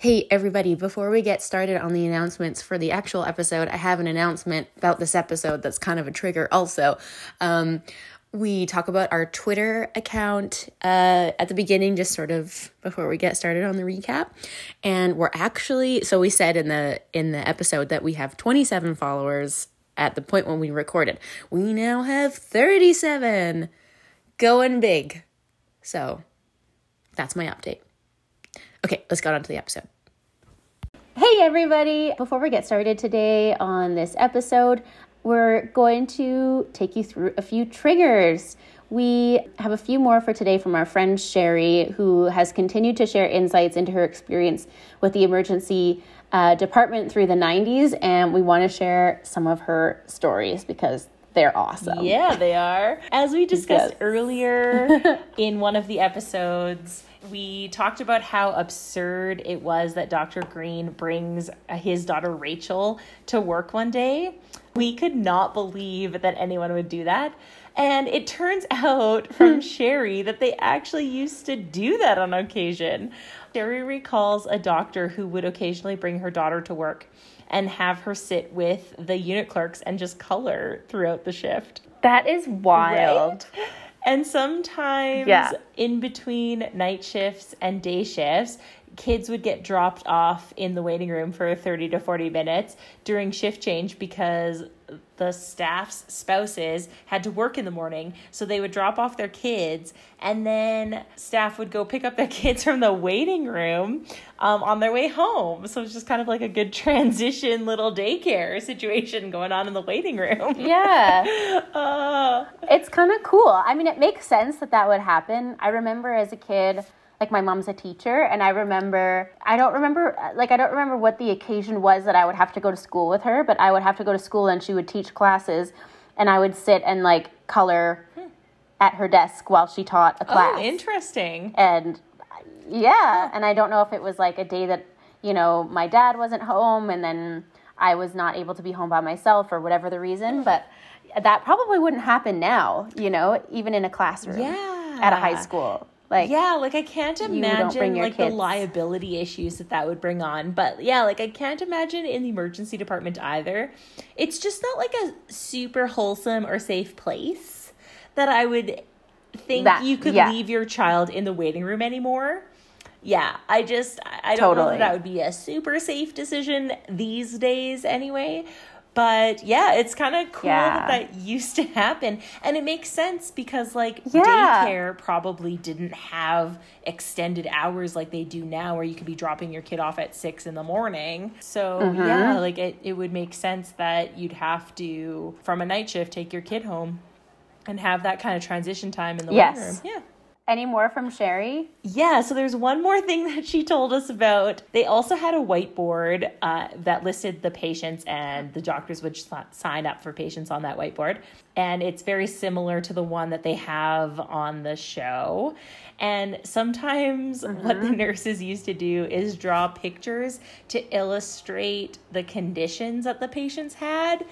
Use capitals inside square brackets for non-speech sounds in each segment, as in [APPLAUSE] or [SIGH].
Hey, everybody, before we get started on the announcements for the actual episode, I have an announcement about this episode that's kind of a trigger, also. Um, we talk about our Twitter account uh, at the beginning, just sort of before we get started on the recap. And we're actually, so we said in the in the episode that we have 27 followers at the point when we recorded. We now have 37, going big. So that's my update. Okay, let's get on to the episode. Hey, everybody! Before we get started today on this episode, we're going to take you through a few triggers. We have a few more for today from our friend Sherry, who has continued to share insights into her experience with the emergency uh, department through the 90s, and we want to share some of her stories because they're awesome. Yeah, they are. As we discussed yes. earlier [LAUGHS] in one of the episodes, we talked about how absurd it was that Dr. Green brings his daughter Rachel to work one day. We could not believe that anyone would do that. And it turns [LAUGHS] out from hmm. Sherry that they actually used to do that on occasion. Sherry recalls a doctor who would occasionally bring her daughter to work and have her sit with the unit clerks and just color throughout the shift. That is wild. Right? [LAUGHS] And sometimes yeah. in between night shifts and day shifts, kids would get dropped off in the waiting room for 30 to 40 minutes during shift change because the staff's spouses had to work in the morning. So they would drop off their kids, and then staff would go pick up their [LAUGHS] kids from the waiting room um, on their way home. So it's just kind of like a good [LAUGHS] transition little daycare situation going on in the waiting room. [LAUGHS] Yeah. uh, it's kind of cool. I mean, it makes sense that that would happen. I remember as a kid, like my mom's a teacher and i remember i don't remember like i don't remember what the occasion was that i would have to go to school with her but i would have to go to school and she would teach classes and i would sit and like color hmm. at her desk while she taught a class. oh interesting. And yeah and i don't know if it was like a day that you know my dad wasn't home and then i was not able to be home by myself or whatever the reason but that probably wouldn't happen now you know even in a classroom yeah. at a high school like yeah, like I can't imagine like kids. the liability issues that that would bring on. But yeah, like I can't imagine in the emergency department either. It's just not like a super wholesome or safe place that I would think that, you could yeah. leave your child in the waiting room anymore. Yeah, I just I don't totally. know that that would be a super safe decision these days anyway. But yeah, it's kind of cool yeah. that that used to happen. And it makes sense because, like, yeah. daycare probably didn't have extended hours like they do now, where you could be dropping your kid off at six in the morning. So, mm-hmm. yeah, like, it, it would make sense that you'd have to, from a night shift, take your kid home and have that kind of transition time in the yes. room. Yeah. Any more from Sherry? Yeah, so there's one more thing [LAUGHS] that she told us about. They also had a whiteboard uh, that listed the patients, and the doctors would sign up for patients on that whiteboard. And it's very similar to the one that they have on the show. And sometimes mm-hmm. what the [LAUGHS] nurses used to do is draw pictures to illustrate the conditions that the patients had.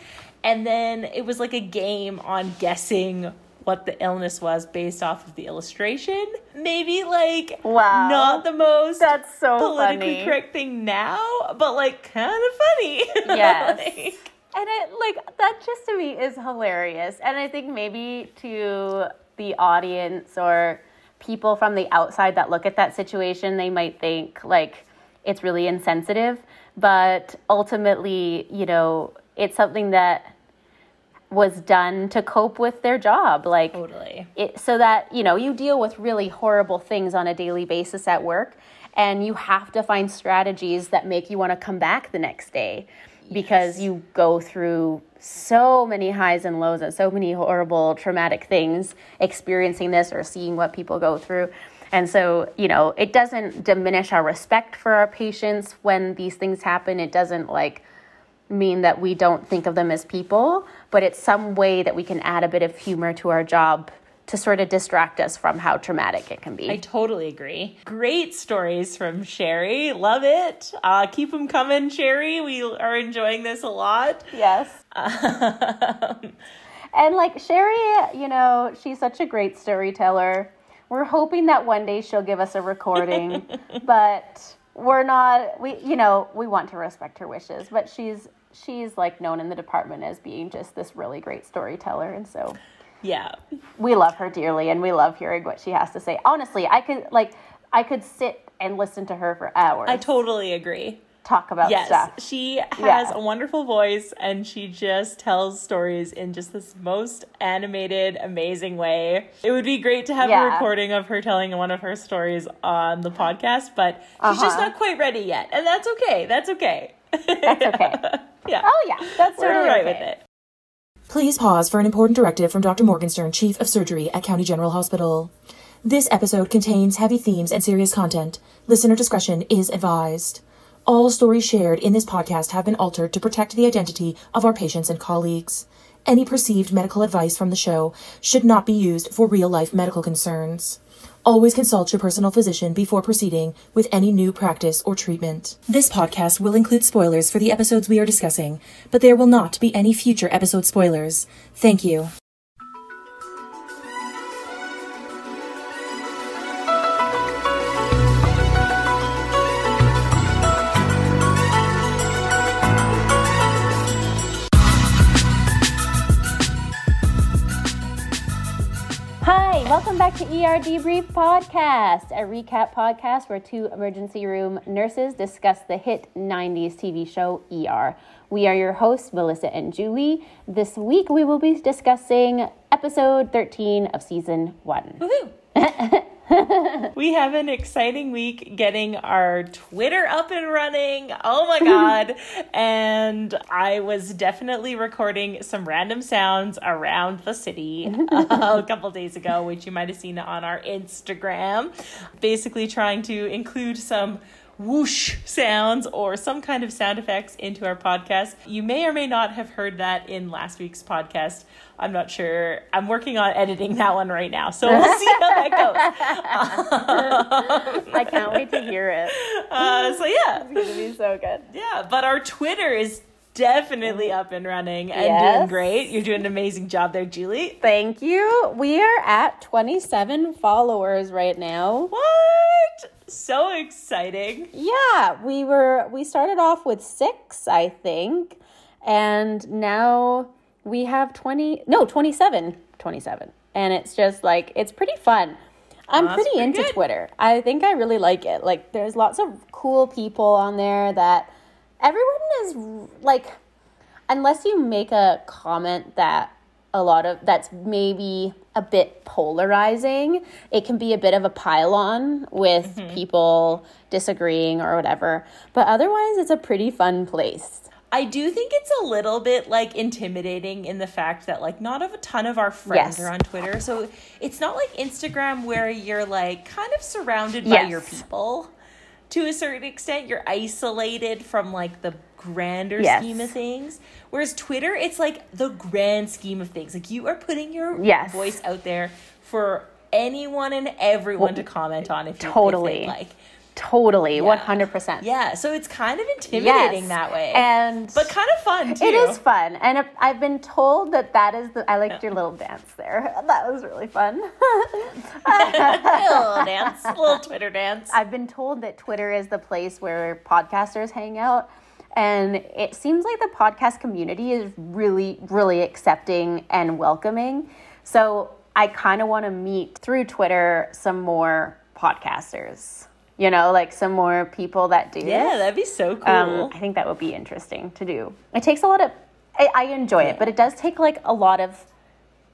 And then it was like a game on guessing what the illness was based off of the illustration. Maybe like wow, not the most that's so politically funny. correct thing now, but like kind of funny. [LAUGHS] Yes. like, and it like that just to me is hilarious. And I think maybe to the audience or people from the outside that look at that situation, they might think like it's really insensitive. But ultimately, you know, it's something that was done to cope with their job like totally it, so that you know you deal with really horrible things on a daily basis at work and you have to find strategies that make you want to come back the next day yes. because you go through so many highs and lows and so many horrible traumatic things experiencing this or seeing what people go through and so, you know, it doesn't diminish our respect for our patients when these things happen. It doesn't like mean that we don't think of them as people, but it's some way that we can add a bit of humor to our job to sort of distract us from how traumatic it can be. I totally agree. Great stories from Sherry. Love it. Uh, keep them coming, Sherry. We are enjoying this a lot. Yes. Um. [LAUGHS] and like Sherry, you know, she's such a great storyteller. We're hoping that one day she'll give us a recording, [LAUGHS] but we're not we you know we want to respect her wishes, but she's she's like known in the department as being just this really great storyteller, and so yeah, we love her dearly, and we love hearing what she has to say. Honestly, I could like I could sit and listen to her for hours. I totally agree talk about yes, stuff. She has yeah. a wonderful voice and she just tells stories in just this most animated, amazing way. It would be great to have yeah. a recording of her telling one of her stories on the podcast, but she's uh-huh. just not quite ready yet. And that's okay. That's okay. That's okay. [LAUGHS] yeah. Oh, yeah. That's We're totally right okay. with it. Please pause for an important directive from Dr. Morgenstern, Chief of Surgery at County General Hospital. This episode contains heavy themes and serious content. Listener discretion is advised. All stories shared in this podcast have been altered to protect the identity of our patients and colleagues. Any perceived medical advice from the show should not be used for real life medical concerns. Always consult your personal physician before proceeding with any new practice or treatment. This podcast will include spoilers for the episodes we are discussing, but there will not be any future episode spoilers. Thank you. Welcome back to ER Debrief Podcast, a recap podcast where two emergency room nurses discuss the hit 90s TV show ER. We are your hosts, Melissa and Julie. This week we will be discussing episode 13 of season one. [LAUGHS] [LAUGHS] We have an exciting week getting our Twitter up and running. Oh my God. [LAUGHS] and I was definitely recording some random sounds around the city uh, [LAUGHS] a couple days ago, which you might have seen on our Instagram. Basically, trying to include some whoosh sounds or some kind of sound effects into our podcast. You may or may not have heard that in last week's podcast. I'm not sure. I'm working on editing that one right now, so we'll see how that goes. [LAUGHS] I can't wait to hear it. Uh, so yeah, it's gonna be so good. Yeah, but our Twitter is definitely up and running and yes. doing great. You're doing an amazing job there, Julie. Thank you. We are at 27 followers right now. What? So exciting. Yeah, we were we started off with 6, I think, and now we have 20 no, 27. 27. And it's just like it's pretty fun. I'm pretty, pretty, into good. Twitter. I think I really like it. Like there's lots of cool people on there that everyone is like unless you make a comment that a lot of that's maybe a bit polarizing it can be a bit of a pile-on with mm-hmm. people disagreeing or whatever but otherwise it's a pretty fun place I do think it's a little bit like intimidating in the fact that like not of a ton of our friends yes. are on Twitter. So it's not like Instagram where you're like kind of surrounded by your people to a certain extent you're isolated from like the grander yes. scheme of things whereas twitter it's like the grand scheme of things like you are putting your yes. voice out there for anyone and everyone well, to comment on if you totally if like Totally, one hundred percent. Yeah, so it's kind of intimidating yes. that way, and but kind of fun too. It is fun, and I've been told that that is the. I liked your little dance there. [LAUGHS] That was really fun. [LAUGHS] little [LAUGHS] dance, little Twitter dance. I've been told that Twitter is the place where podcasters hang out, and it seems like the podcast community is really, really accepting and welcoming. So I kind of want to meet through Twitter some more podcasters you know, like some more people that do. Yeah, that'd be so um, cool. Um, I think that would be interesting to do. It takes a lot of, I, I enjoy yeah. it, but it does take like a lot of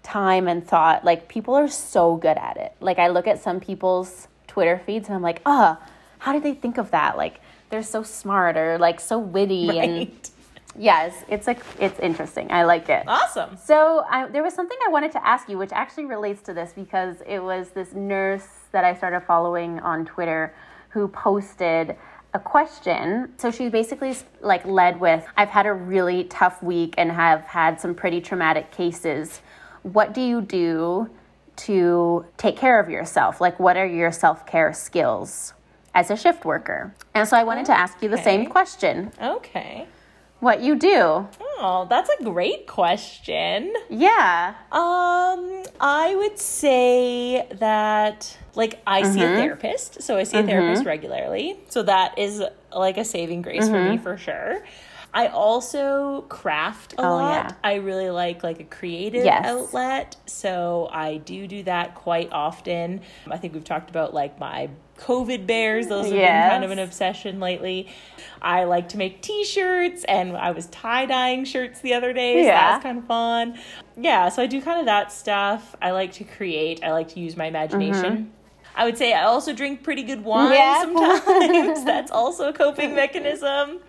time and thought. Like people are so good at it. Like I look at some people's Twitter feeds and I'm like, ah, oh, how did they think of that? Like they're so smart or like so witty right. and. Yes, it's like it's interesting. I like it. Awesome. So I, there was something I wanted to ask you, which actually relates to this because it was this nurse that I started following on Twitter who posted a question. So she basically like led with I've had a really tough week and have had some pretty traumatic cases. What do you do to take care of yourself? Like what are your self-care skills as a shift worker? And so I wanted okay. to ask you the same question. Okay. What you do. Oh, that's a great question. Yeah. Um, I would say that like I mm-hmm. see a mm-hmm. therapist, so I see a mm-hmm. therapist regularly. So that is like a saving grace mm-hmm. for me mm-hmm. for sure. I also craft a oh, lot. Yeah. I really like like a creative yes. outlet, so I do do that quite often. I think we've talked about like my COVID bears. Those have yes. been kind of an obsession lately. I like to make t-shirts and I was tie-dyeing shirts the other day. So yeah. that was kind of fun. Yeah, so I do kind of that stuff. I like to create. I like to use my imagination. Mm-hmm. I would say I also drink pretty good wine yeah. sometimes. [LAUGHS] That's also a coping mechanism.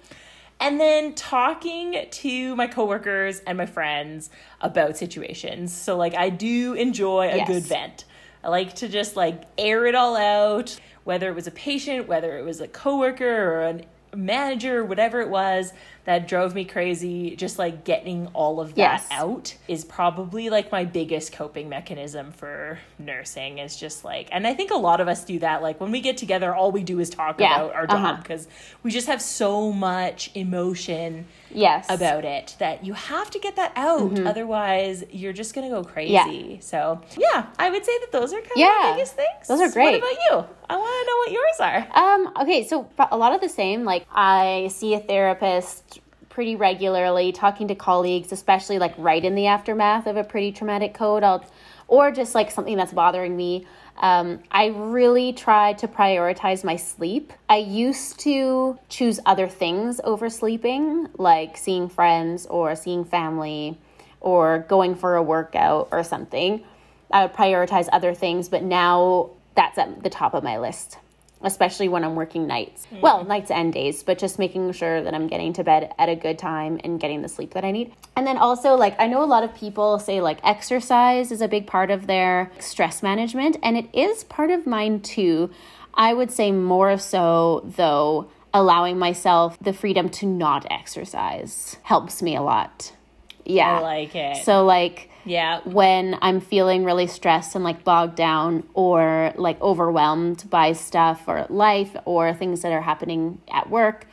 And then talking to my coworkers and my friends about situations. So like I do enjoy a yes. good vent. I like to just like air it all out, whether it was a patient, whether it was a coworker or a manager, whatever it was that drove me crazy, just like getting all of that yes. out is probably like my biggest coping mechanism for nursing is just like and I think a lot of us do that like when we get together all we do is talk yeah. about our job because uh-huh. we just have so much emotion yes about it that you have to get that out mm-hmm. otherwise you're just gonna go crazy yeah. so yeah i would say that those are kind yeah. of the biggest things those are great what about you i want to know what yours are um okay so a lot of the same like i see a therapist pretty regularly talking to colleagues especially like right in the aftermath of a pretty traumatic code I'll, or just like something that's bothering me um, I really try to prioritize my sleep. I used to choose other things over sleeping, like seeing friends or seeing family or going for a workout or something. I would prioritize other things, but now that's at the top of my list especially when I'm working nights. Mm. Well, nights and days, but just making sure that I'm getting to bed at a good time and getting the sleep that I need. And then also, like, I know a lot of people say, like, exercise is a big part of their stress management, and it is part of mine too. I would say more so, though, allowing myself the freedom to not exercise helps me a lot. Yeah. I like it. So, like, yeah. When I'm feeling really stressed and like bogged down or like overwhelmed by stuff or life or things that are happening at work.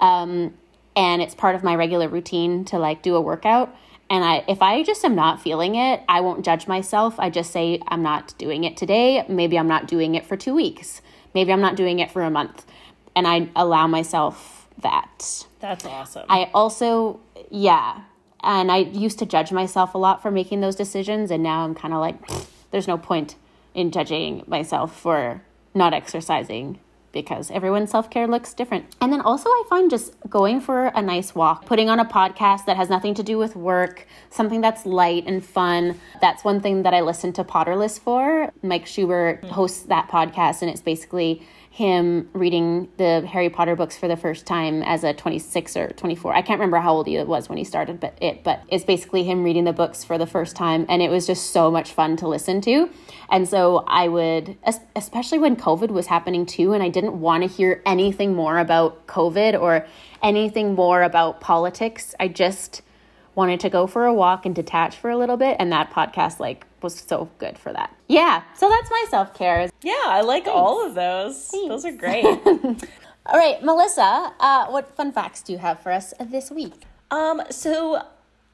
Um, and it's part of my regular routine to like do a workout. And I, if I just am not feeling it, I won't judge myself. I just say, I'm not doing it today. Maybe I'm not doing it for two weeks. Maybe I'm not doing it for a month. And I allow myself that. That's awesome. I also, yeah, and I used to judge myself a lot for making those decisions. And now I'm kind of like, there's no point in judging myself for not exercising because everyone's self care looks different. And then also, I find just going for a nice walk, putting on a podcast that has nothing to do with work, something that's light and fun. That's one thing that I listen to Potterless for. Mike Schubert hosts that podcast, and it's basically him reading the Harry Potter books for the first time as a 26 or 24. I can't remember how old he was when he started but it, but it's basically him reading the books for the first time and it was just so much fun to listen to. And so I would especially when COVID was happening too and I didn't want to hear anything more about COVID or anything more about politics. I just wanted to go for a walk and detach for a little bit and that podcast like was so good for that. Yeah, so that's my self-care. Yeah, I like Thanks. all of those. Thanks. Those are great. [LAUGHS] all right, Melissa, uh, what fun facts do you have for us this week? Um, so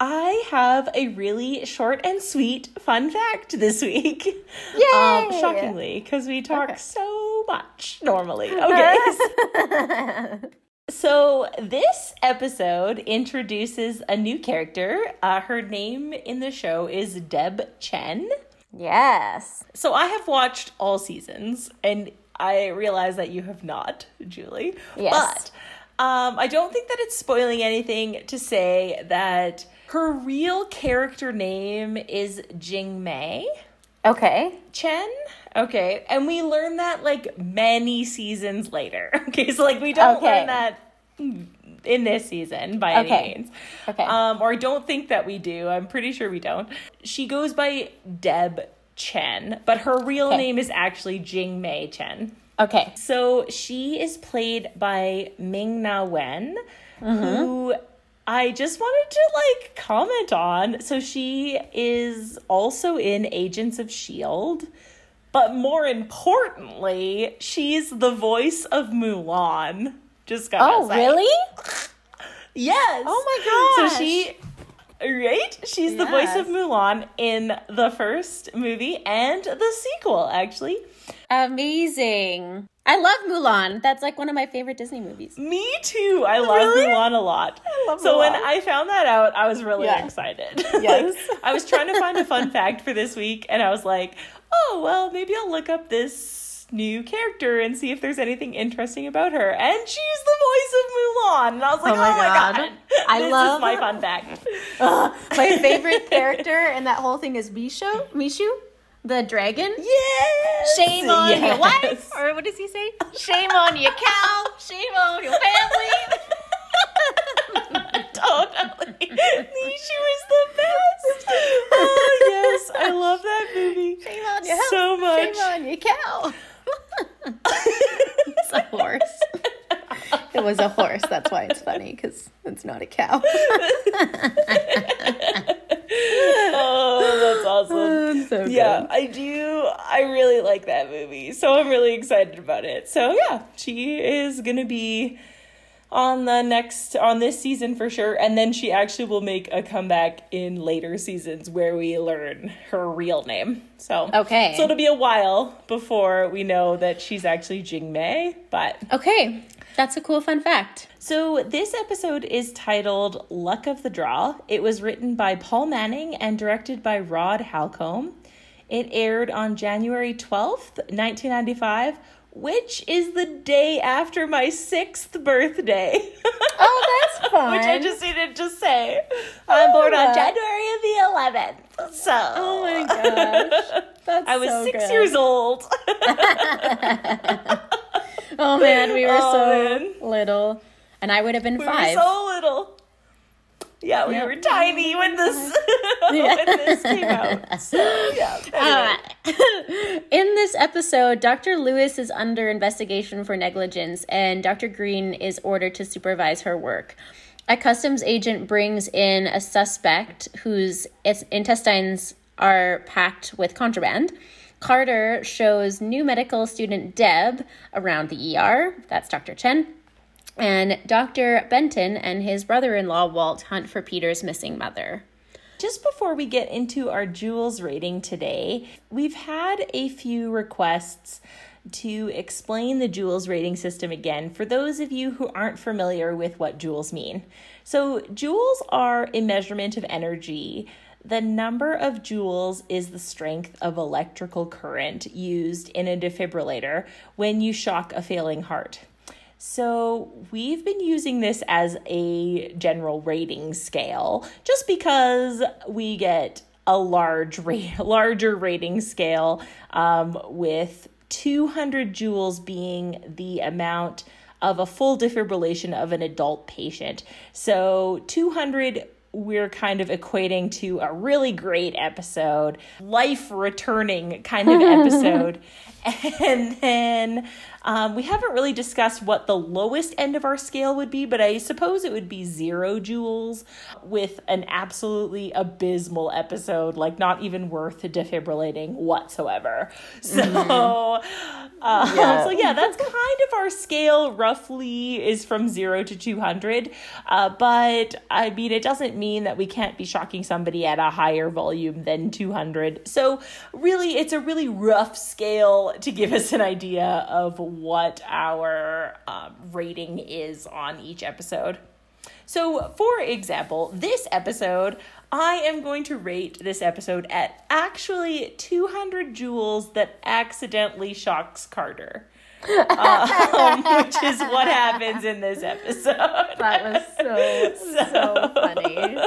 I have a really short and sweet fun fact this week. Yay! Um, shockingly, because we talk okay. so much normally. [LAUGHS] Okay. [LAUGHS] So, this episode introduces a new character. Uh, her name in the show is Deb Chen. Yes. So, I have watched all seasons, and I realize that you have not, Julie. Yes. But um, I don't think that it's spoiling anything to say that her real character name is Jing Mei. Okay. Chen? Okay. And we learn that like many seasons later. [LAUGHS] Okay. So like we don't okay. learn that in this season by okay. any means. Okay. Um, or I don't think that we do. I'm pretty sure we don't. She goes by Deb Chen, but her real okay. name is actually Jing Mei Chen. Okay. So she is played by Ming Na Wen, mm-hmm. who I just wanted to like comment on. So she is also in Agents of S.H.I.E.L.D., but more importantly, she's the voice of Mulan. Just got Oh, really? Yes. Oh my gosh. So she Right? She's yes. the voice of Mulan in the first movie and the sequel, actually. Amazing. I love Mulan. That's like one of my favorite Disney movies. Me too. I love really? Mulan a lot. I love so Mulan. when I found that out, I was really yeah. excited. [LAUGHS] Yes. like, I was trying to find a fun fact for this week, and I was like, oh, well, maybe I'll look up this new character and see if there's anything interesting about her. And she's the voice of Mulan. And I was like, oh my, oh my god. god. I [LAUGHS] this love is my fun fact. [LAUGHS] My favorite character in that whole thing is Mushu. Mushu? The dragon? Yes! Shame on yes. your wife? Or what does he say? Shame on your cow. Shame on your family. [LAUGHS] totally. Mushu is the best. Oh, yes. I love that movie. Shame on your So much. Shame on your cow. It's a horse. It was a horse. That's why it's funny because it's not a cow. [LAUGHS] oh, that's awesome. Oh, so yeah, I do. I really like that movie. So I'm really excited about it. So yeah, she is going to be on the next on this season for sure and then she actually will make a comeback in later seasons where we learn her real name. So okay. so it'll be a while before we know that she's actually jing mei but okay. That's a cool fun fact. So this episode is titled luck of the draw. It was written by paul manning and directed by rod holcomb. It aired on january 12th 1995 which is the day after my sixth birthday. Oh, that's fun. [LAUGHS] which I just needed to say. I'm oh, born on January the 11th. So. Oh my gosh. That's [LAUGHS] I was so six good. years old. [LAUGHS] oh man, we were oh, so man. little. And I would have been we five. Were so little. Yeah, we yep. were tiny when this [LAUGHS] when this came out. [LAUGHS] So, yeah. Anyway. Uh, [LAUGHS] in this episode, Dr. Lewis is under investigation for negligence, and Dr. Green is ordered to supervise her work. A customs agent brings in a suspect whose intestines are packed with contraband. Carter shows new medical student Deb around the ER. That's Dr. Chen and Dr. Benton and his brother in law Walt hunt for Peter's missing mother. Just before we get into our Joules rating today, we've had a few requests to explain the Joules rating system again for those of you who aren't familiar with what Joules mean. So, Joules are a measurement of energy. The number of joules is the strength of electrical current used in a defibrillator when you shock a failing heart. So, we've been using this as a general rating scale just because we get a large rate, [LAUGHS] larger rating scale um, with 200 joules being the amount of a full defibrillation of an adult patient. So, 200 we're kind of equating to a really great episode, life returning kind of [LAUGHS] episode. and then um, we haven't really discussed what the lowest end of our scale would be, but I suppose it would be zero joules with an absolutely abysmal episode, like not even worth defibrillating whatsoever. [LAUGHS] So, mm-hmm. Uh, yeah. [LAUGHS] so yeah, that's kind of our scale. Roughly is from zero to two hundred, uh, but I mean it doesn't mean that we can't be shocking somebody at a higher volume than two hundred. So really, it's a really rough scale to give us an idea of what our um, rating is on each episode. So, for example, this episode, I am going to rate this episode at actually 200 joules that accidentally shocks Carter. um, [LAUGHS] which is what happens in this episode. That was so, [LAUGHS] so, so funny.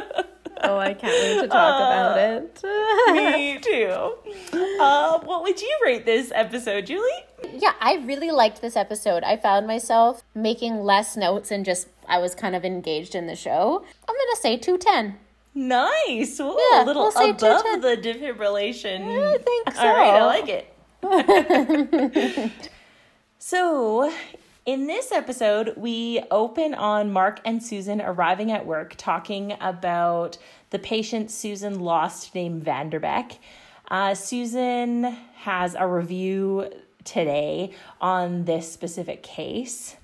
Oh, I can't wait to talk uh, about it. me [LAUGHS] too. Uh, what would you rate this episode, Julie? Yeah, I really liked this episode. I found myself making less notes and just I was kind of engaged in the show. I'm gonna say two ten. Nice. Ooh, yeah, a little we'll above the defibrillation. Yeah, I think so. All right, I like it. [LAUGHS] so, in this episode, we open on Mark and Susan arriving at work talking about the patient Susan lost named Vanderbeck. Uh, Susan has a review today on this specific case.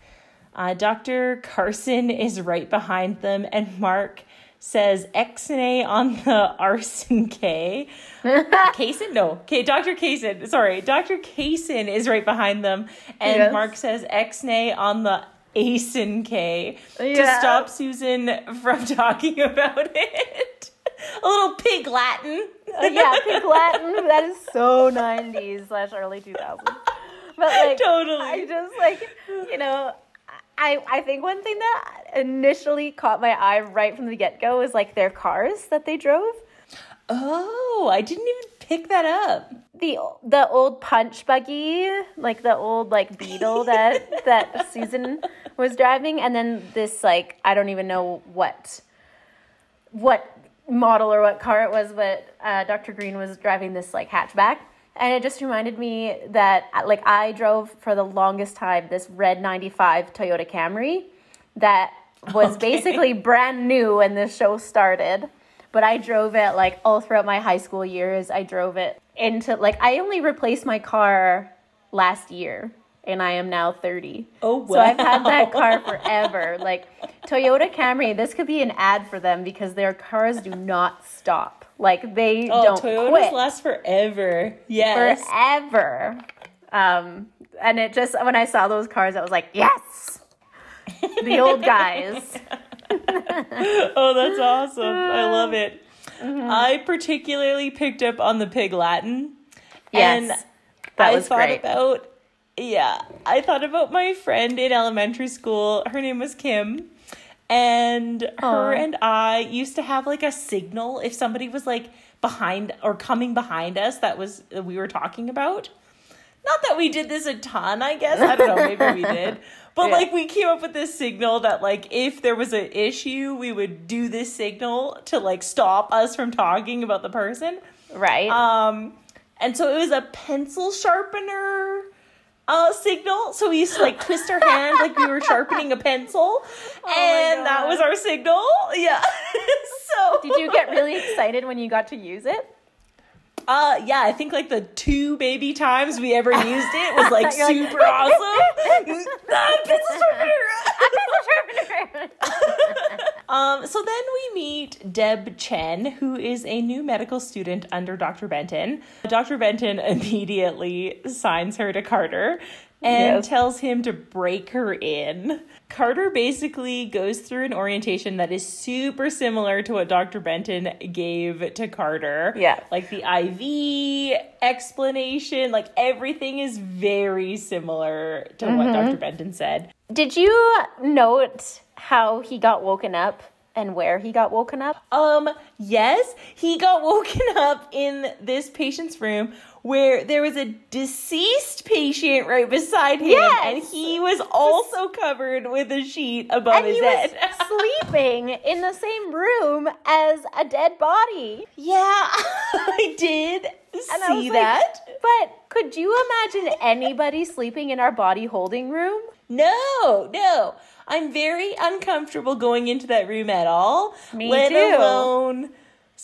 Uh, Dr. Carson [LAUGHS] is right behind them, and Mark says X-nay on the [LAUGHS] arson K. [LAUGHS] Kaysen? No. Okay, Dr. Kaysen. Sorry. Dr. Kaysen is right behind them. And yes. Mark says X-nay on the ASIN K yeah. to stop Susan from [LAUGHS] talking about it. A little pig Latin. uh, yeah, pig Latin. That is so 90s slash early 2000s. But like, totally. I just like, you know, I, I think one thing that initially caught my eye right from the get go is like their cars that they drove. Oh, I didn't even pick that up. The the old punch buggy, like the old like beetle [LAUGHS] that that Susan was driving, and then this like I don't even know what what model or what car it was, but uh, Dr. Green was driving this like hatchback and it just reminded me that like I drove for the longest time this red 95 Toyota Camry that was okay. basically brand new when this show started. But I drove it like all throughout my high school years. I drove it into like I only replaced my car last year and I am now 30. Oh, wow. So I've had that car [LAUGHS] forever. like Toyota Camry, this could be an ad for them because their cars do not stop. Like they oh, don't Toyotas quit. last forever. Yes. Forever. Um, and it just when I saw those cars, I was like, yes, the old [LAUGHS] guys. [LAUGHS] oh, that's awesome! I love it. Mm-hmm. I particularly picked up on the pig Latin. Yes, and I thought great. about yeah, I thought about my friend in elementary school. Her name was Kim and her Aww. and I used to have like a signal if somebody was like behind or coming behind us that was we were talking about. Not that we did this a ton, I guess. I don't know, maybe we [LAUGHS] did. But yeah. like we came up with this signal that like if there was an issue, we would do this signal to like stop us from talking about the person. Right. Um and so it was a pencil sharpener uh, signal. So we used to like twist our hand like we were sharpening a pencil. [LAUGHS] Oh and that was our signal. Yeah. [LAUGHS] so Did you get really excited when you got to use it? Uh yeah, I think like the two baby times we ever used it was like [LAUGHS] super like, awesome. [LAUGHS] pencil sharpener. [LAUGHS] um, so then we meet Deb Chen, who is a new medical student under Dr. Benton. Dr. Benton immediately signs her to Carter and yes. tells him to break her in. Carter basically goes through an orientation that is super similar to what Dr. Benton gave to Carter. Yeah. Like the IV explanation, like everything is very similar to mm-hmm. what Dr. Benton said. Did you note how he got woken up and where he got woken up? Um, yes, he got [LAUGHS] woken up in this patient's room where there was a deceased patient right beside him yes. and he was also covered with a sheet above and his he head. Sleeping in the same room as a dead body. Yeah, [LAUGHS] I did and see that. But could you imagine anybody sleeping in our body holding room? No, no. I'm very uncomfortable going into that room at all. Me let too. alone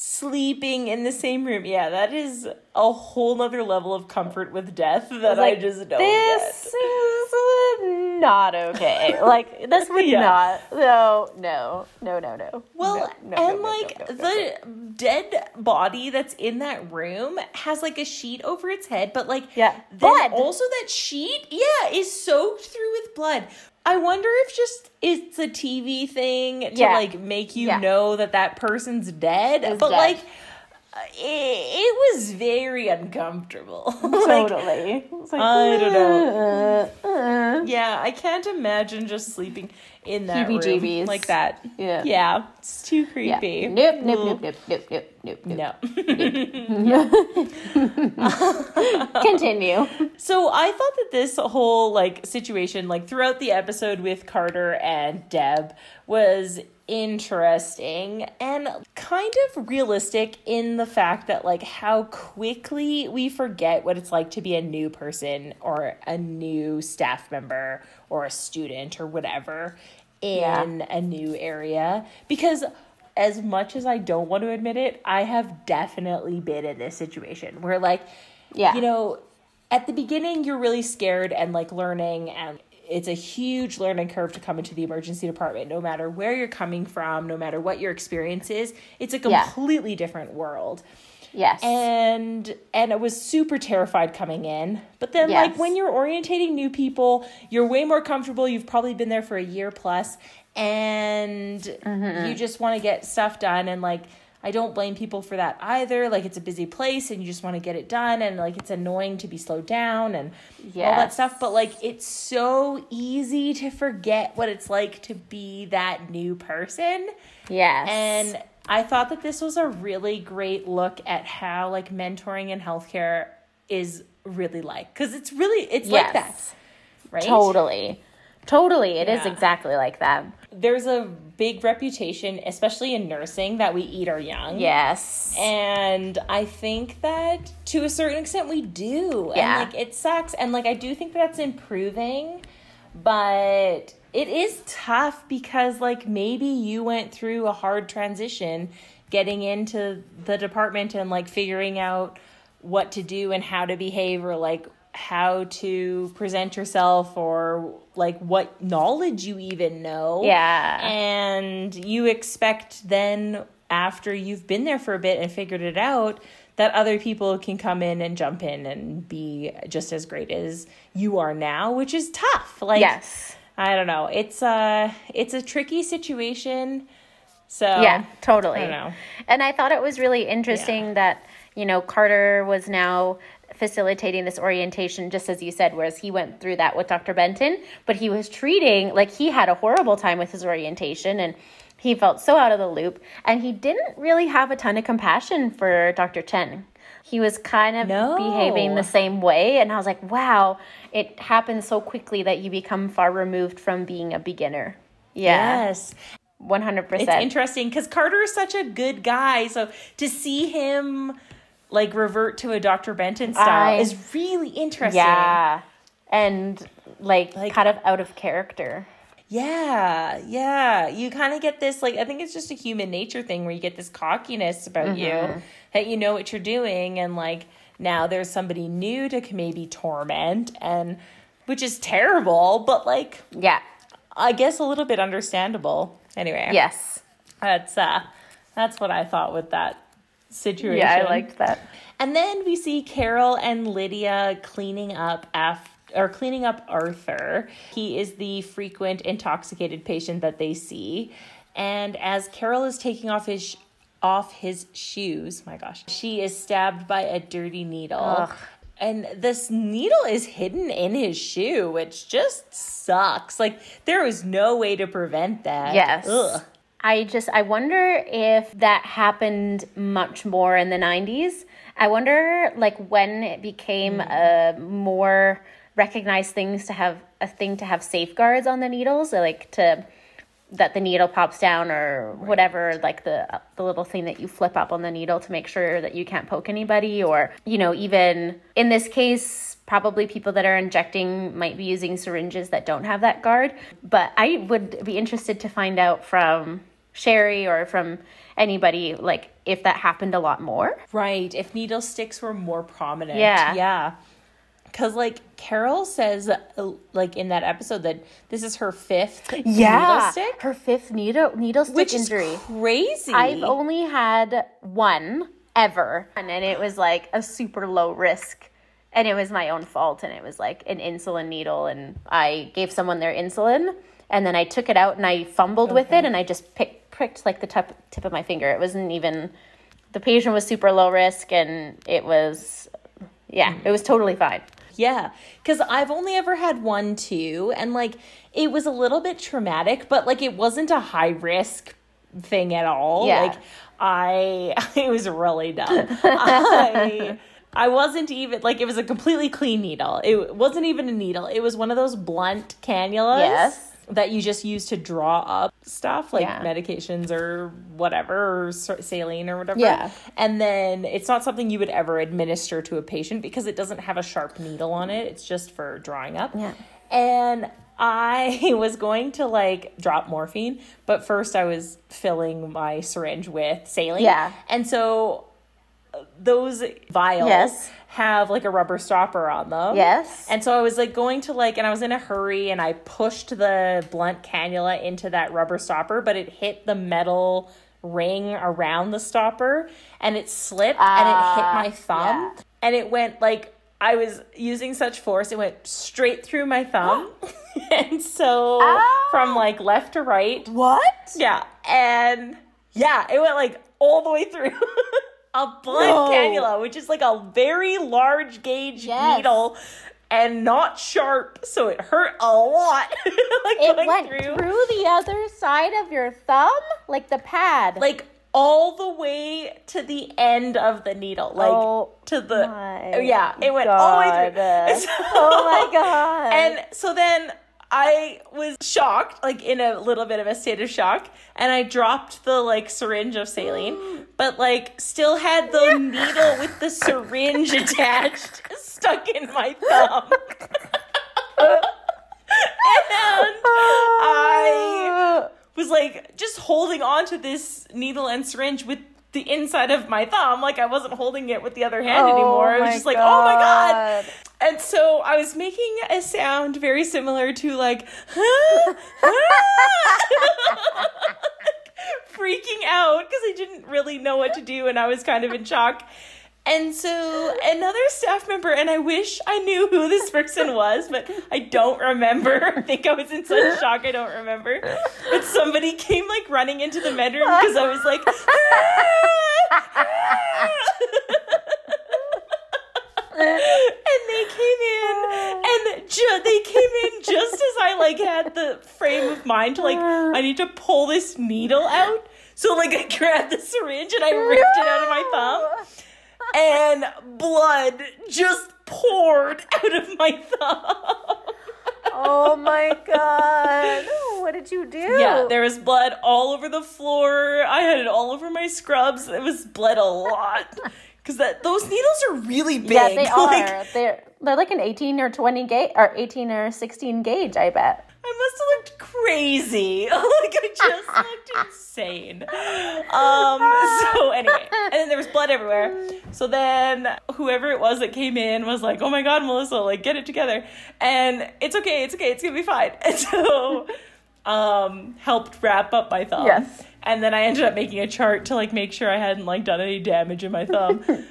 sleeping in the same room. Yeah, that is a whole nother level of comfort with death that like, I just don't this get. is not okay. like this would yeah. not. No, no, no, no, no. Well, no, no, and no, like the dead body that's in that room has like a sheet over its head, but like yeah, blood. also that sheet, yeah, is soaked through with blood. I wonder if just it's a TV thing to yeah. like make you yeah. know that that person's dead, but dead. like it, it, was very uncomfortable. [LAUGHS] Totally. like, like, I don't know. Uh, uh. Yeah, I can't imagine just sleeping in that room like that. Yeah. Yeah, it's too creepy. Yeah. Nope, nope, nope, nope, nope, nope, nope. No. [LAUGHS] [LAUGHS] Continue. So I thought that this whole like situation, like throughout the episode with Carter and Deb, was interesting and kind of realistic in the fact that like how quickly we forget what it's like to be a new person or a new staff member or a student or whatever in yeah. a new area because as much as I don't want to admit it, I have definitely been in this situation where like yeah. you know, at the beginning you're really scared and like learning and it's a huge learning curve to come into the emergency department no matter where you're coming from no matter what your experience is it's a completely yeah. different world yes and and i was super terrified coming in but then yes. like when you're orientating new people you're way more comfortable you've probably been there for a year plus and mm-hmm. you just want to get stuff done and like I don't blame people for that either. Like it's a busy place and you just want to get it done and like it's annoying to be slowed down and yes. all that stuff. But like it's so easy to forget what it's like to be that new person. Yes. And I thought that this was a really great look at how like mentoring in healthcare is really like. Because it's really it's yes. like that. Right? Totally. Totally. it yeah. is exactly like that. There's a big reputation, especially in nursing, that we eat our young. Yes. And I think that to a certain extent we do. Yeah. And like it sucks. And like I do think that's improving, but it is tough because like maybe you went through a hard transition getting into the department and like figuring out what to do and how to behave or like how to present yourself or like what knowledge you even know. Yeah. And you expect then after you've been there for a bit and figured it out that other people can come in and jump in and be just as great as you are now, which is tough. Like Yes. I don't know. It's a it's a tricky situation. So Yeah, totally. I and I thought it was really interesting yeah. that you know Carter was now facilitating this orientation, just as you said, whereas he went through that with Dr. Benton, but he was treating like he had a horrible time with his orientation and he felt so out of the loop. And he didn't really have a ton of compassion for Dr. Chen. He was kind of no. behaving the same way. And I was like, wow, it happens so quickly that you become far removed from being a beginner. Yeah. Yes. 100%. It's interesting because Carter is such a good guy. So to see him like revert to a Dr. Benton style I, is really interesting. Yeah. And like, like kind of out of character. Yeah, yeah. You kind of get this like I think it's just a human nature thing where you get this cockiness about mm-hmm. you that you know what you're doing and like now there's somebody new to maybe torment and which is terrible, but like yeah. I guess a little bit understandable. Anyway. Yes. That's uh that's what I thought with that situation. Yeah, I liked that. And then we see Carol and Lydia cleaning up after or cleaning up Arthur. He is the frequent intoxicated patient that they see. And as Carol is taking off his off his shoes, my gosh, she is stabbed by a dirty needle. Ugh. And this needle is hidden in his shoe, which just sucks. Like there was no way to prevent that. Yes. Ugh. I just I wonder if that happened much more in the 90s. I wonder like when it became mm. a more recognized things to have a thing to have safeguards on the needles, like to that the needle pops down or right. whatever like the the little thing that you flip up on the needle to make sure that you can't poke anybody or you know even in this case probably people that are injecting might be using syringes that don't have that guard but i would be interested to find out from Sherry or from anybody, like if that happened a lot more. Right. If needle sticks were more prominent. Yeah. Yeah. Cause like Carol says, uh, like in that episode, that this is her fifth yeah, needle stick. Her fifth needle needle stick Which injury. Is crazy. I've only had one ever, and it was like a super low risk, and it was my own fault, and it was like an insulin needle, and I gave someone their insulin, and then I took it out and I fumbled okay. with it, and I just picked pricked like the tip, tip of my finger. It wasn't even, the patient was super low risk and it was, yeah, it was totally fine. Yeah, because I've only ever had one too, and like it was a little bit traumatic, but like it wasn't a high risk thing at all. Yeah. Like I, [LAUGHS] it was really dumb. [LAUGHS] I, I wasn't even like it was a completely clean needle. It wasn't even a needle. It was one of those blunt cannulas. Yes that you just use to draw up stuff like yeah. medications or whatever or saline or whatever. Yeah. And then it's not something you would ever administer to a patient because it doesn't have a sharp needle on it. It's just for drawing up. Yeah. And I [LAUGHS] was going to like drop morphine, but first I was filling my syringe with saline. Yeah. And so those vials Yes. have like a rubber stopper on them. Yes. And so I was like going to like, and I was in a hurry and I pushed the blunt cannula into that rubber stopper, but it hit the metal ring around the stopper and it slipped and it hit Ah, my thumb yeah. and it went like, I was using such force, it went straight through my thumb. [GASPS] [LAUGHS] and so from like left to right, what? yeah, and yeah, it went like all the way through. [LAUGHS] a blunt Whoa. cannula, which is like a very large gauge Yes. needle and not sharp, so it hurt a lot. [LAUGHS] like It went through. through the other side of your thumb, like the pad. like all the way to the end of the needle, like Oh to the yeah, it went all the way through. God. [LAUGHS] So- oh my god! And so then I was shocked, like in a little bit of a state of shock, and I dropped the like syringe of saline, but like still had the needle with the syringe attached [LAUGHS] stuck in my thumb. [LAUGHS] and I [LAUGHS] was like just holding on to this needle and syringe with the inside of my thumb, like I wasn't holding it with the other hand Oh anymore. I was just like, oh my god. God. And so I was making a sound very similar to like [LAUGHS] [LAUGHS] freaking out because I didn't really know what to do and I was kind of in shock. And so another staff member, and I wish I knew who this person was, but I don't remember. [LAUGHS] I think I was in such shock I don't remember. But somebody came like running into the med room because I was like, ah! [LAUGHS] and they came in and ju- they came in just as I like had the frame of mind to like I need to pull this needle out. So like I grabbed the syringe and I ripped it out of my thumb and blood just poured out of my thumb. Oh my god! What did you do? Yeah, there was blood all over the floor. I had it all over my scrubs. It was bled a lot. Cause that those needles are really big. yeah, they [LAUGHS] are. Like, they're they're like an eighteen or twenty gauge or eighteen or sixteen gauge. I bet. I must have looked crazy. [LAUGHS] like I just looked [LAUGHS] insane. Um so anyway, there was blood everywhere. So then whoever it was that came in was like, "Oh my god, Melissa, like get it together." And it's okay, it's okay, it's to be fine. [LAUGHS] And so um helped wrap up my thumb. Yes. And then I ended up making a chart to like make sure I hadn't like done any damage in my thumb. [LAUGHS]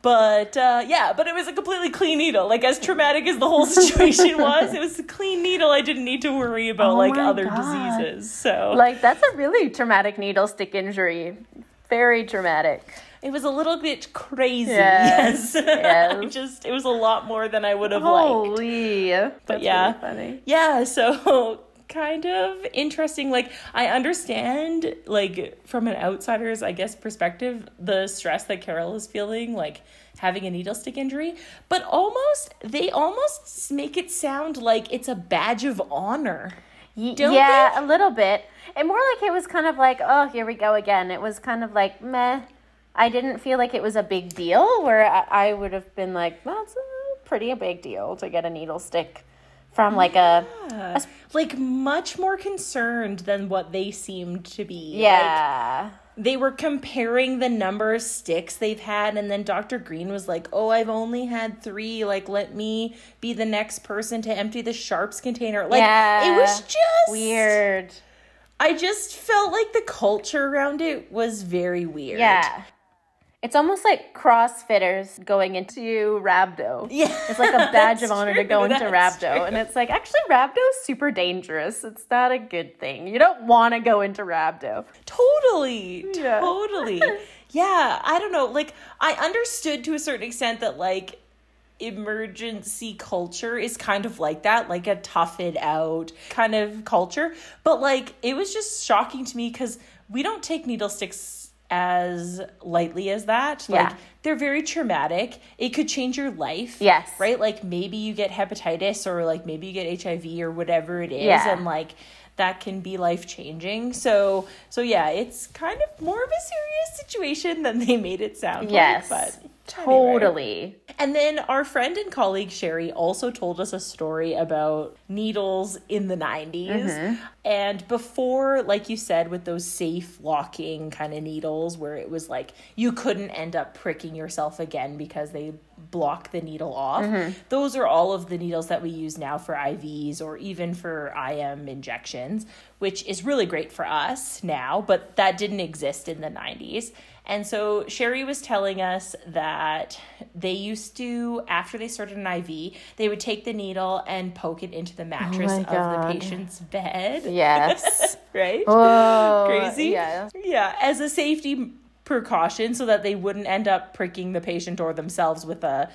But uh, yeah, but it was a completely clean needle. Like as traumatic as the whole [LAUGHS] situation was, it was a clean needle. I didn't need to worry about Oh like other God. diseases. So Like that's a really traumatic needle stick injury. Very traumatic. It was a little bit crazy. Yes, [LAUGHS] Yes, just it was a lot more than I would have liked. Holy. That's yeah. really funny. Yeah, so [LAUGHS] kind of interesting. Like I understand, like from an outsider's, I guess, perspective, the stress that Carol is feeling, like having a needle stick injury, but almost they almost make it sound like it's a badge of honor. Don't yeah, a little bit. And more like it was kind of like, oh, here we go again. It was kind of like, meh. I didn't feel like it was a big deal where I, I would have been like, well, it's a pretty a big deal to get a needle stick from like a, Uh, like much more concerned than what they seemed to be. Like, yeah. they were comparing the number of sticks they've had and then dr green was like oh i've only had three like let me be the next person to empty the sharps container like it was just Weird. i just felt like the culture around it was very weird Yeah. It's almost like CrossFitters going into Rhabdo. yeah It's like a badge of honor to go into Rhabdo. true. And it's like, actually, Rhabdo's super dangerous. It's not a good thing. You don't want to go into Rhabdo. Totally. Yeah. Totally. [LAUGHS] yeah. I don't know. Like, I understood to a certain extent that, like, emergency culture is kind of like that, like a tough it out kind of culture. But, like, it was just shocking to me because we don't take needle sticks as lightly as that. Like, Yeah. they're very traumatic. It could change your life. Yes. Right? Like, maybe you get hepatitis or, like, maybe you get HIV or whatever it is. Yeah. And, like, that can be life changing. So so yeah, it's kind of more of a serious situation than they made it sound Yes. like. But Totally. Anyway. And then our friend and colleague Sherry also told us a story about needles in the 90s. Mm-hmm. And before, like you said, with those safe locking kind of needles where it was like you couldn't end up pricking yourself again because they block the needle off. Mm-hmm. Those are all of the needles that we use now for IVs or even for IM injections, which is really great for us now, but that didn't exist in the 90s. And so Sherry was telling us that they used to, after they started an IV, they would take the needle and poke it into the oh mattress oh of the patient's bed. Yes. [LAUGHS] right? Whoa. Crazy? Yeah. Yeah. As a safety precaution so that they wouldn't end up pricking the patient or themselves with a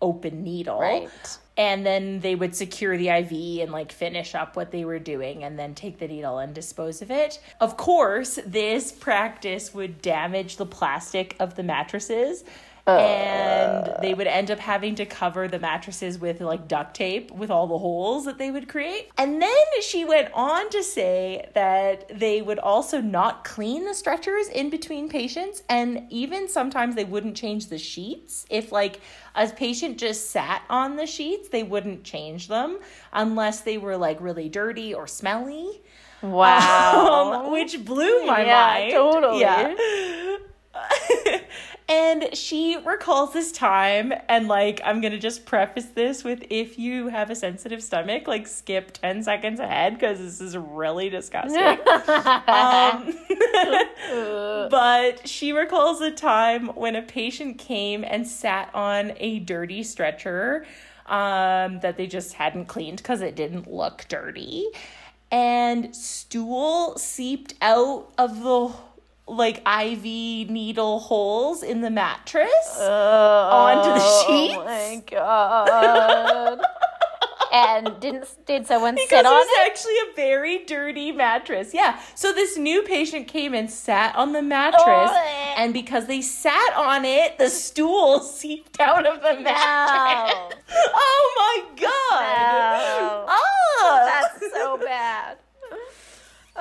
open needle. Right and then they would secure the IV and like finish up what they were doing and then take the needle and dispose of it. Of course, this practice would damage the plastic of the mattresses and they would end up having to cover the mattresses with like duct tape with all the holes that they would create. And then she went on to say that they would also not clean the stretchers in between patients and even sometimes they wouldn't change the sheets if like a patient just sat on the sheets, they wouldn't change them unless they were like really dirty or smelly. Wow. [LAUGHS] Um, which blew my yeah, mind. Totally. Yeah. [LAUGHS] [LAUGHS] And she recalls this time, and like, I'm gonna just preface this with if you have a sensitive stomach, like, skip 10 seconds ahead because this is really disgusting. [LAUGHS] um, [LAUGHS] but she recalls a time when a patient came and sat on a dirty stretcher um, that they just hadn't cleaned because it didn't look dirty. And stool seeped out of the like IV needle holes in the mattress oh, onto the sheets. Oh my god. [LAUGHS] and didn't did someone because sit on it? was it? actually a very dirty mattress. Yeah. So this new patient came and sat on the mattress, oh, and because they sat on it, the stool [LAUGHS] seeped out of the mattress. No. [LAUGHS] oh my god. No. Oh, That's so bad.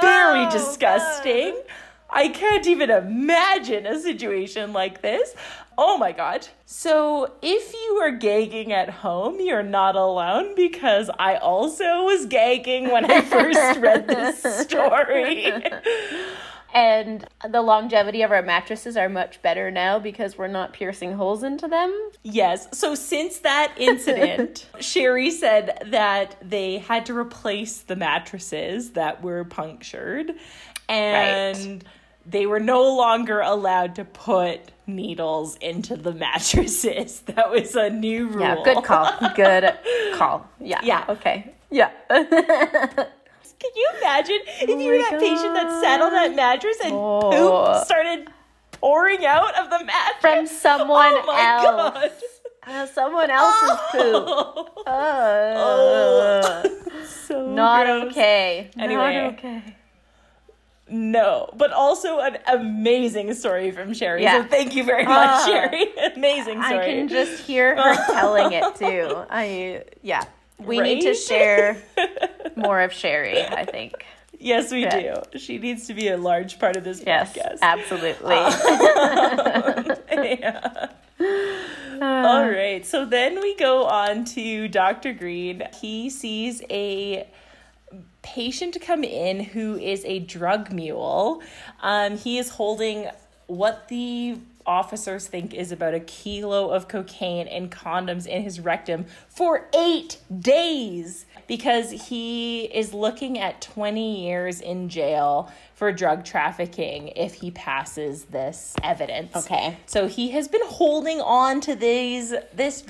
very Oh, disgusting. God. I can't even imagine a situation like this. Oh my god. So, if you are gagging at home, you're not alone because I also was gagging when I first [LAUGHS] read this story. And the longevity of our mattresses are much better now because we're not piercing holes into them. Yes. So since that incident, [LAUGHS] Sherry said that they had to replace the mattresses that were punctured and they were no longer allowed to put needles into the mattresses. [LAUGHS] That was a new rule. Yeah, good call. [LAUGHS] Good call. Yeah. Yeah. Okay. Yeah. [LAUGHS] Can you imagine if Oh you were that patient that sat on that mattress and Oh. poop started pouring out of the mattress From someone oh my else. God. Uh, someone else's poop. Oh. Uh, so not gross. okay. Anyway. Not okay. No, but also an amazing story from Sherry. Yeah. So thank you very much, Ah. Sherry. [LAUGHS] amazing story. I can just hear her [LAUGHS] telling it too. I yeah. We need to share [LAUGHS] more of Sherry, I think. yes, we Yeah. do. She needs to be a large part of this Yes, podcast. absolutely. yeah. All right. So then we go on to Dr. Green. He sees a patient come in who is a drug mule. Um, he is holding what the officers think is about a kilo of cocaine and condoms in his rectum for eight days because he is looking at 20 years in jail for drug trafficking if he passes this evidence. Okay. So he has been holding on to these this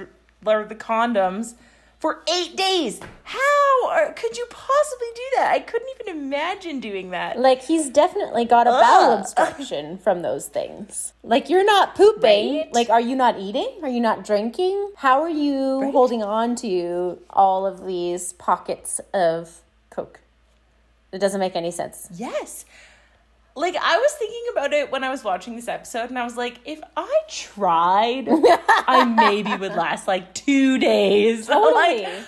or the condoms for eight days. How or could you possibly do that? I couldn't even imagine doing that. Like he's definitely got a bowel obstruction from those things. Like you're not pooping. Right? Like are you not eating? Are you not drinking? How are you holding on to all of these pockets of coke? It doesn't make any sense. Yes. Like I was thinking about it when I was watching this episode and I was like, if I tried, [LAUGHS] I maybe would last like two days. [LAUGHS] Totally. Like,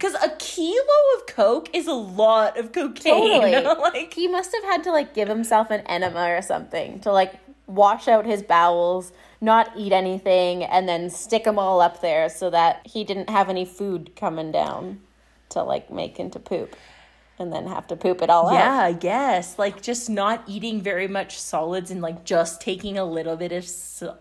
Cause a kilo of coke is a lot of cocaine. Totally. [LAUGHS] like He must have had to like give himself an enema or something to like wash out his bowels, not eat anything, and then stick them all up there so that he didn't have any food coming down to like make into poop and then have to poop it all yeah, out. Yeah, I guess. Like just not eating very much solids and like just taking a little bit of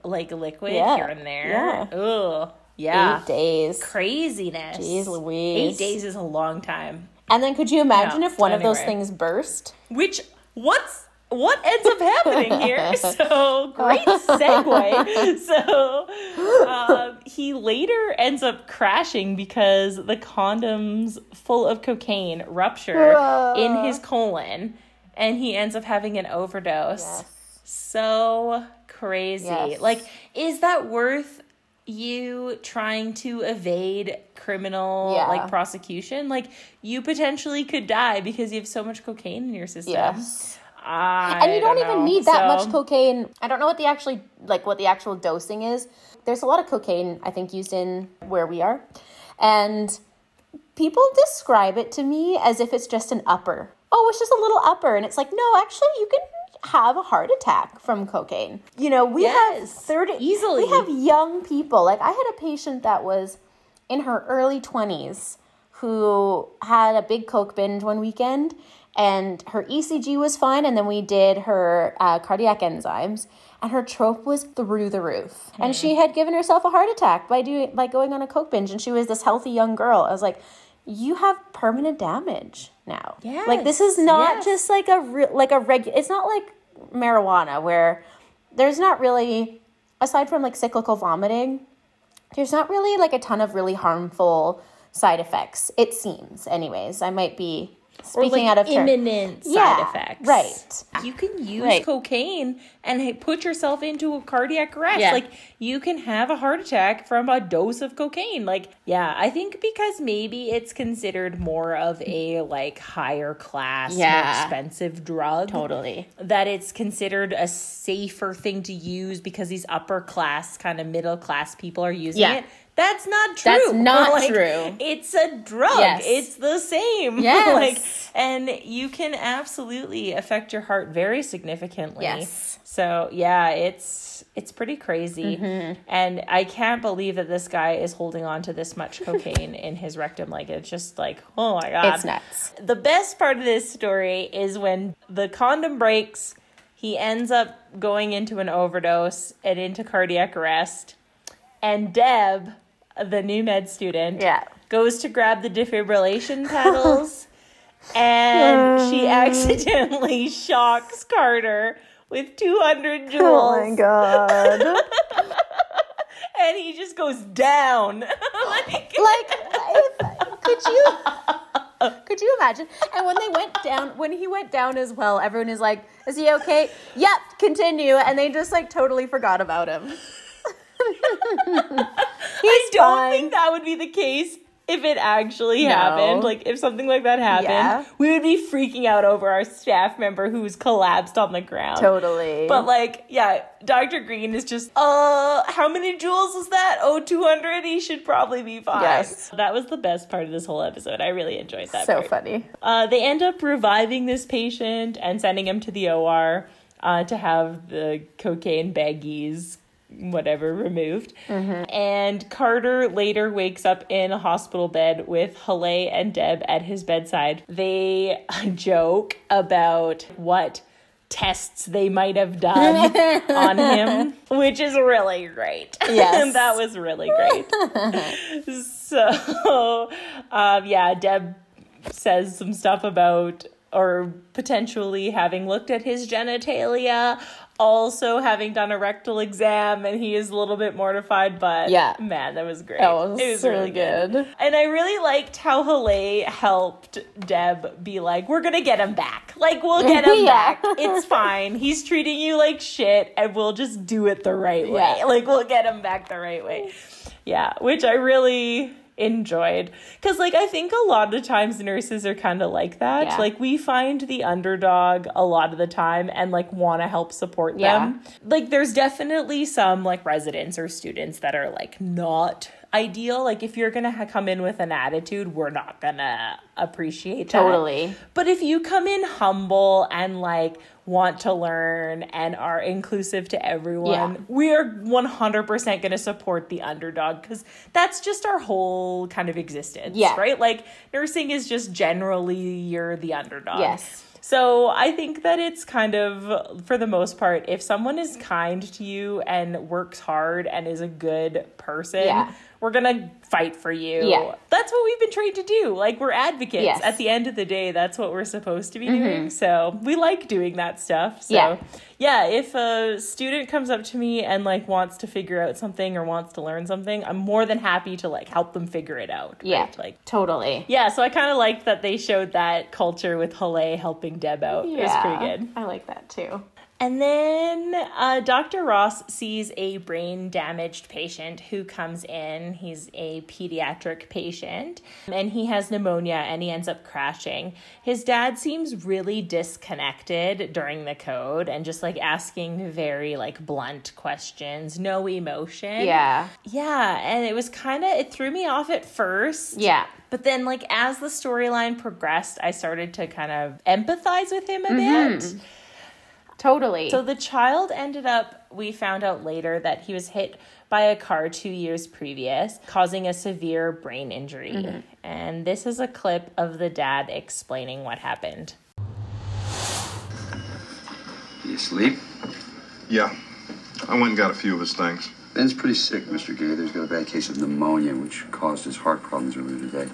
like liquid yeah. here and there. Yeah. Ugh. Yeah. Eight days. Craziness. Jeez Louise. Eight days is a long time. And then could you imagine no, if one of those things burst? Which what's what ends up happening here? [LAUGHS] So great segue. [LAUGHS] So um, he later ends up crashing because the condoms full of cocaine rupture in his colon, and he ends up having an overdose. Yes. So crazy. Yes. Like, is that worth you trying to evade criminal yeah. like prosecution? Like, you potentially could die because you have so much cocaine in your system. Yes. I and you don't, don't even know. need that so, much cocaine. I don't know what the actually like what the actual dosing is. There's a lot of cocaine I think used in where we are. And people describe it to me as if it's just an upper. Oh, it's just a little upper and it's like no, actually you can have a heart attack from cocaine. You know, we yes, have 30 easily. We have young people. Like I had a patient that was in her early 20s who had a big coke binge one weekend and her ECG was fine. And then we did her uh, cardiac enzymes, and her trop was through the roof. Mm. And she had given herself a heart attack by doing by going on a coke binge, and she was this healthy young girl. I was like, you have permanent damage now. Yeah, like this is not yes. just like a re- like a regular. It's not like marijuana where there's not really aside from like cyclical vomiting. There's not really like a ton of really harmful side effects. It seems, anyways. I might be speaking like out of imminent turn. side yeah, effects. Right. You can use right. cocaine and put yourself into a cardiac arrest. Yeah. Like you can have a heart attack from a dose of cocaine. Like yeah, I think because maybe it's considered more of a like higher class, yeah. more expensive drug. Totally. That it's considered a safer thing to use because these upper class kind of middle class people are using yeah. it that's not true. That's [LAUGHS] not like, true. It's a drug. Yes. It's the same. [LAUGHS] Yes. like and you can absolutely affect your heart very significantly. Yes. So yeah, it's it's pretty crazy. Mm-hmm. And I can't believe that this guy is holding on to this much cocaine in his rectum. Like it's just like, oh my god. It's nuts. The best part of this story is when the condom breaks, he ends up going into an overdose and into cardiac arrest. And Deb the new med student, yeah. goes to grab the defibrillation pedals [LAUGHS] and she accidentally shocks Carter with 200 joules. Oh my god. [LAUGHS] and he just goes down. [LAUGHS] like, [GASPS] like could you could you imagine? And when they went down, when he went down as well, everyone is like, "Is he okay?" Yep, continue, and they just like totally forgot about him. [LAUGHS] I don't fine. think that would be the case if it actually no. happened, like if something like that happened, yeah. we would be freaking out over our staff member who's collapsed on the ground. Totally. But like, yeah, Dr. Green is just, uh, how many joules is that? Oh, 200? He should probably be fine. Yes. That was the best part of this whole episode. I really enjoyed that. So part. funny. Uh, they end up reviving this patient and sending him to the OR. Uh, to have the cocaine baggies whatever removed. Mm-hmm. And Carter later wakes up in a hospital bed with Haleh and Deb at his bedside. They [LAUGHS] joke about what tests they might have done [LAUGHS] on him, which is really great. [LAUGHS] Yes. that was really great. so, um, yeah, Deb says some stuff about or potentially having looked at his genitalia also having done a rectal exam and he is a little bit mortified but yeah man that was great that was, it was really, really good. good. and i really liked how Haleh helped deb be like we're gonna get him back like we'll get him [LAUGHS] yeah. back it's fine he's treating you like shit and we'll just do it the right way yeah. like we'll get him back the right way yeah which i really enjoyed because like i think a lot of times nurses are kind of like that yeah. like we find the underdog a lot of the time and like want to help support yeah. them like there's definitely some like residents or students that are like not ideal. Like if you're gonna ha- come in with an attitude, we're not gonna appreciate that. Totally. But if you come in humble and like want to learn and are inclusive to everyone, yeah. we are 100% going to support the underdog because that's just our whole kind of existence, yeah. right? Like nursing is just generally you're the underdog. Yes. So I think that it's kind of, for the most part, if someone is kind to you and works hard and is a good person, yeah we're gonna fight for you. Yeah. That's what we've been trained to do. Like we're advocates. Yes. At the end of the day, that's what we're supposed to be mm-hmm. doing. So we like doing that stuff. So yeah. yeah, if a student comes up to me and like wants to figure out something or wants to learn something, I'm more than happy to like help them figure it out. Right? Yeah. Like totally. Yeah, so I kinda liked that they showed that culture with Hale helping Deb out. Yeah. It was pretty good. I like that too. And then uh, Dr. Ross sees a brain damaged patient who comes in. He's a pediatric patient and he has pneumonia and he ends up crashing. His dad seems really disconnected during the code and just like asking very like blunt questions, no emotion. Yeah. Yeah. And it was kind of, it threw me off at first. Yeah. But then, like, as the storyline progressed, I started to kind of empathize with him a mm-hmm. bit Totally. So the child ended up, we found out later that he was hit by a car two years previous, causing a severe brain injury. Mm-hmm. And this is a clip of the dad explaining what happened. You asleep? Yeah. I went and got a few of his things. Ben's pretty sick, Mr. Gaither's got a bad case of pneumonia, which caused his heart problems earlier today.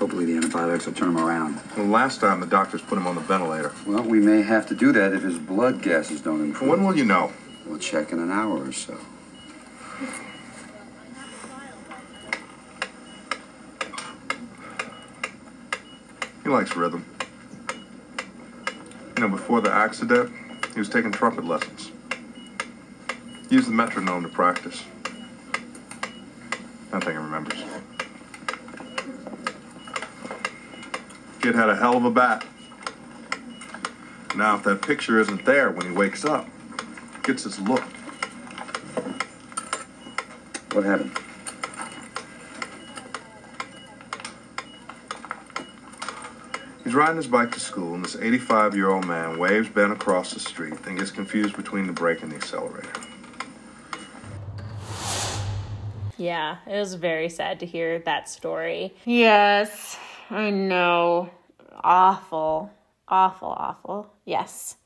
Hopefully the antibiotics will turn him around. Well, last time the doctors put him on the ventilator. Well, we may have to do that if his blood gases don't improve. When will you know? We'll check in an hour or so. He likes rhythm. You know, before the accident, he was taking trumpet lessons. He used the metronome to practice. I think he remembers. Kid had a hell of a bat. Now, if that picture isn't there when he wakes up, gets his look. What happened? He's riding his bike to school, and this 85 year old man waves Ben across the street and gets confused between the brake and the accelerator. Yeah, it was very sad to hear that story. Yes. I know. Awful. Awful, awful. Yes.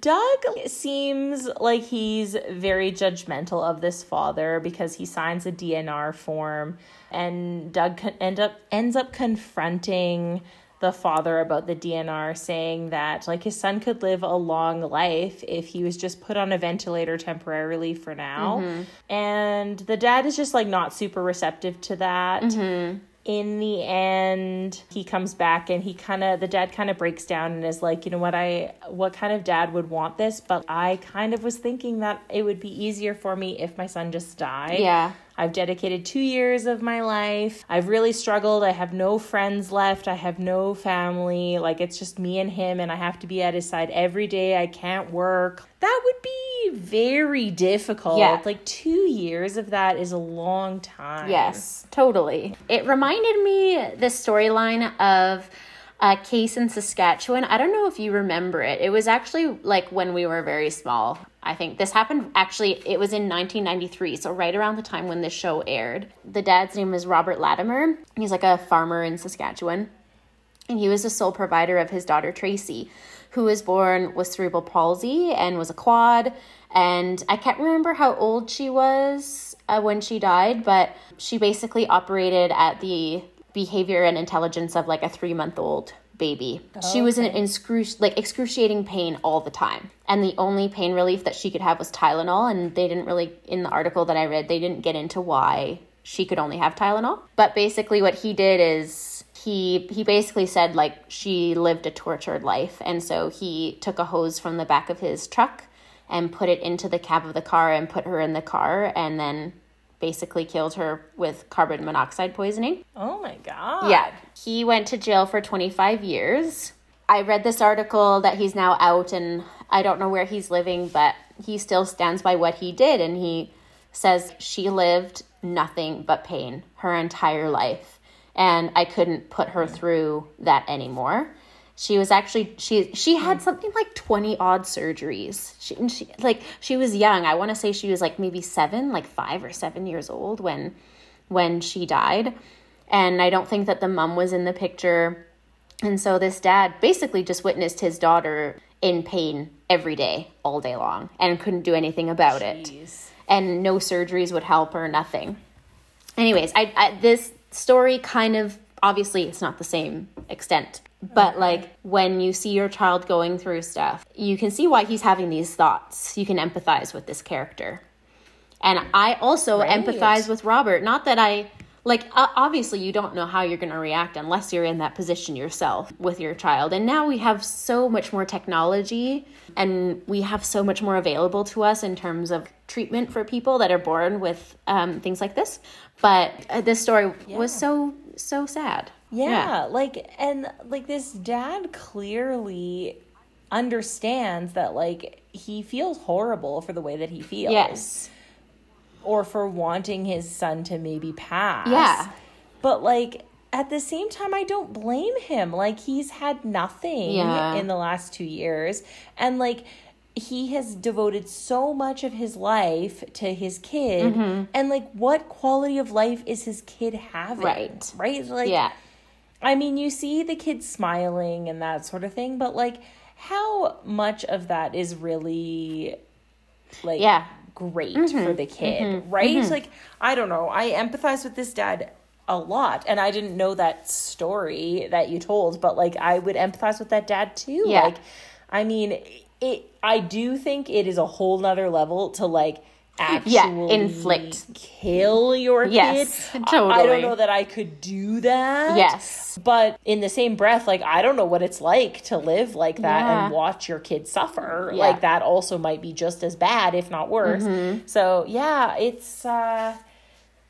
Doug seems like he's very judgmental of this father because he signs a DNR form and Doug end up ends up confronting the father about the DNR saying that like his son could live a long life if he was just put on a ventilator temporarily for now. Mm-hmm. And the dad is just like not super receptive to that. Mm-hmm in the end he comes back and he kind of the dad kind of breaks down and is like you know what? I what kind of dad would want this? But i kind of was thinking that it would be easier for me if my son just died. Yeah I've dedicated two years of my life. I've really struggled. I have no friends left. I have no family. Like, it's just me and him, and I have to be at his side every day. I can't work. That would be very difficult. Yeah. Like, two years of that is a long time. Yes, totally. It reminded me the storyline of a case in Saskatchewan. I don't know if you remember it. It was actually like when we were very small. I think this happened actually, it was in 1993, so right around the time when this show aired. The dad's name is Robert Latimer. He's like a farmer in Saskatchewan. And he was the sole provider of his daughter Tracy, who was born with cerebral palsy and was a quad. And I can't remember how old she was uh, when she died, but she basically operated at the behavior and intelligence of like a three month old baby. Oh, she was in excruci- like excruciating pain all the time. And the only pain relief that she could have was Tylenol and they didn't really in the article that I read they didn't get into why she could only have Tylenol. But basically what he did is he he basically said like she lived a tortured life and so he took a hose from the back of his truck and put it into the cab of the car and put her in the car and then basically killed her with carbon monoxide poisoning. Oh my God. Yeah. He went to jail for 25 years. I read this article that he's now out and I don't know where he's living, but he still stands by what he did and he says she lived nothing but pain her entire life. And I couldn't put her through that anymore. She was actually she she had hmm. something like 20 odd surgeries. She, and she like she was young. I want to say she was like maybe 7, like 5 or 7 years old when when she died. And I don't think that the mom was in the picture. And so this dad basically just witnessed his daughter in pain every day, all day long, and couldn't do anything about Jeez. it. And no surgeries would help or nothing. Anyways, I, I this story kind of obviously it's not the same extent but like when you see your child going through stuff you can see why he's having these thoughts. You can empathize with this character. And i also right. empathize with robert. Not that i like obviously you don't know how you're going to react unless you're in that position yourself with your child. And now we have so much more technology and we have so much more available to us in terms of treatment for people that are born with um, things like this. But uh, this story yeah. was so so sad yeah, yeah like and like this dad clearly understands that like he feels horrible for the way that he feels yes or for wanting his son to maybe pass. Yeah. But like at the same time I don't blame him. Like he's had nothing yeah. in the last 2 years and like he has devoted so much of his life to his kid mm-hmm. and like what quality of life is his kid having? Right. Right? Like Yeah. I mean, you see the kid smiling and that sort of thing, but like how much of that is really like yeah great mm-hmm. for the kid, mm-hmm. right? Mm-hmm. Like, I don't know. I empathize with this dad a lot and I didn't know that story that you told, but like I would empathize with that dad too. Yeah. Like I mean, it I do think it is a whole nother level to like actually yeah, inflict kill your yes, kid. Totally. I don't know that I could do that. Yes. But in the same breath, like I don't know what it's like to live like that yeah. and watch your kid suffer. Yeah. Like that also might be just as bad, if not worse. Mm-hmm. So yeah, it's uh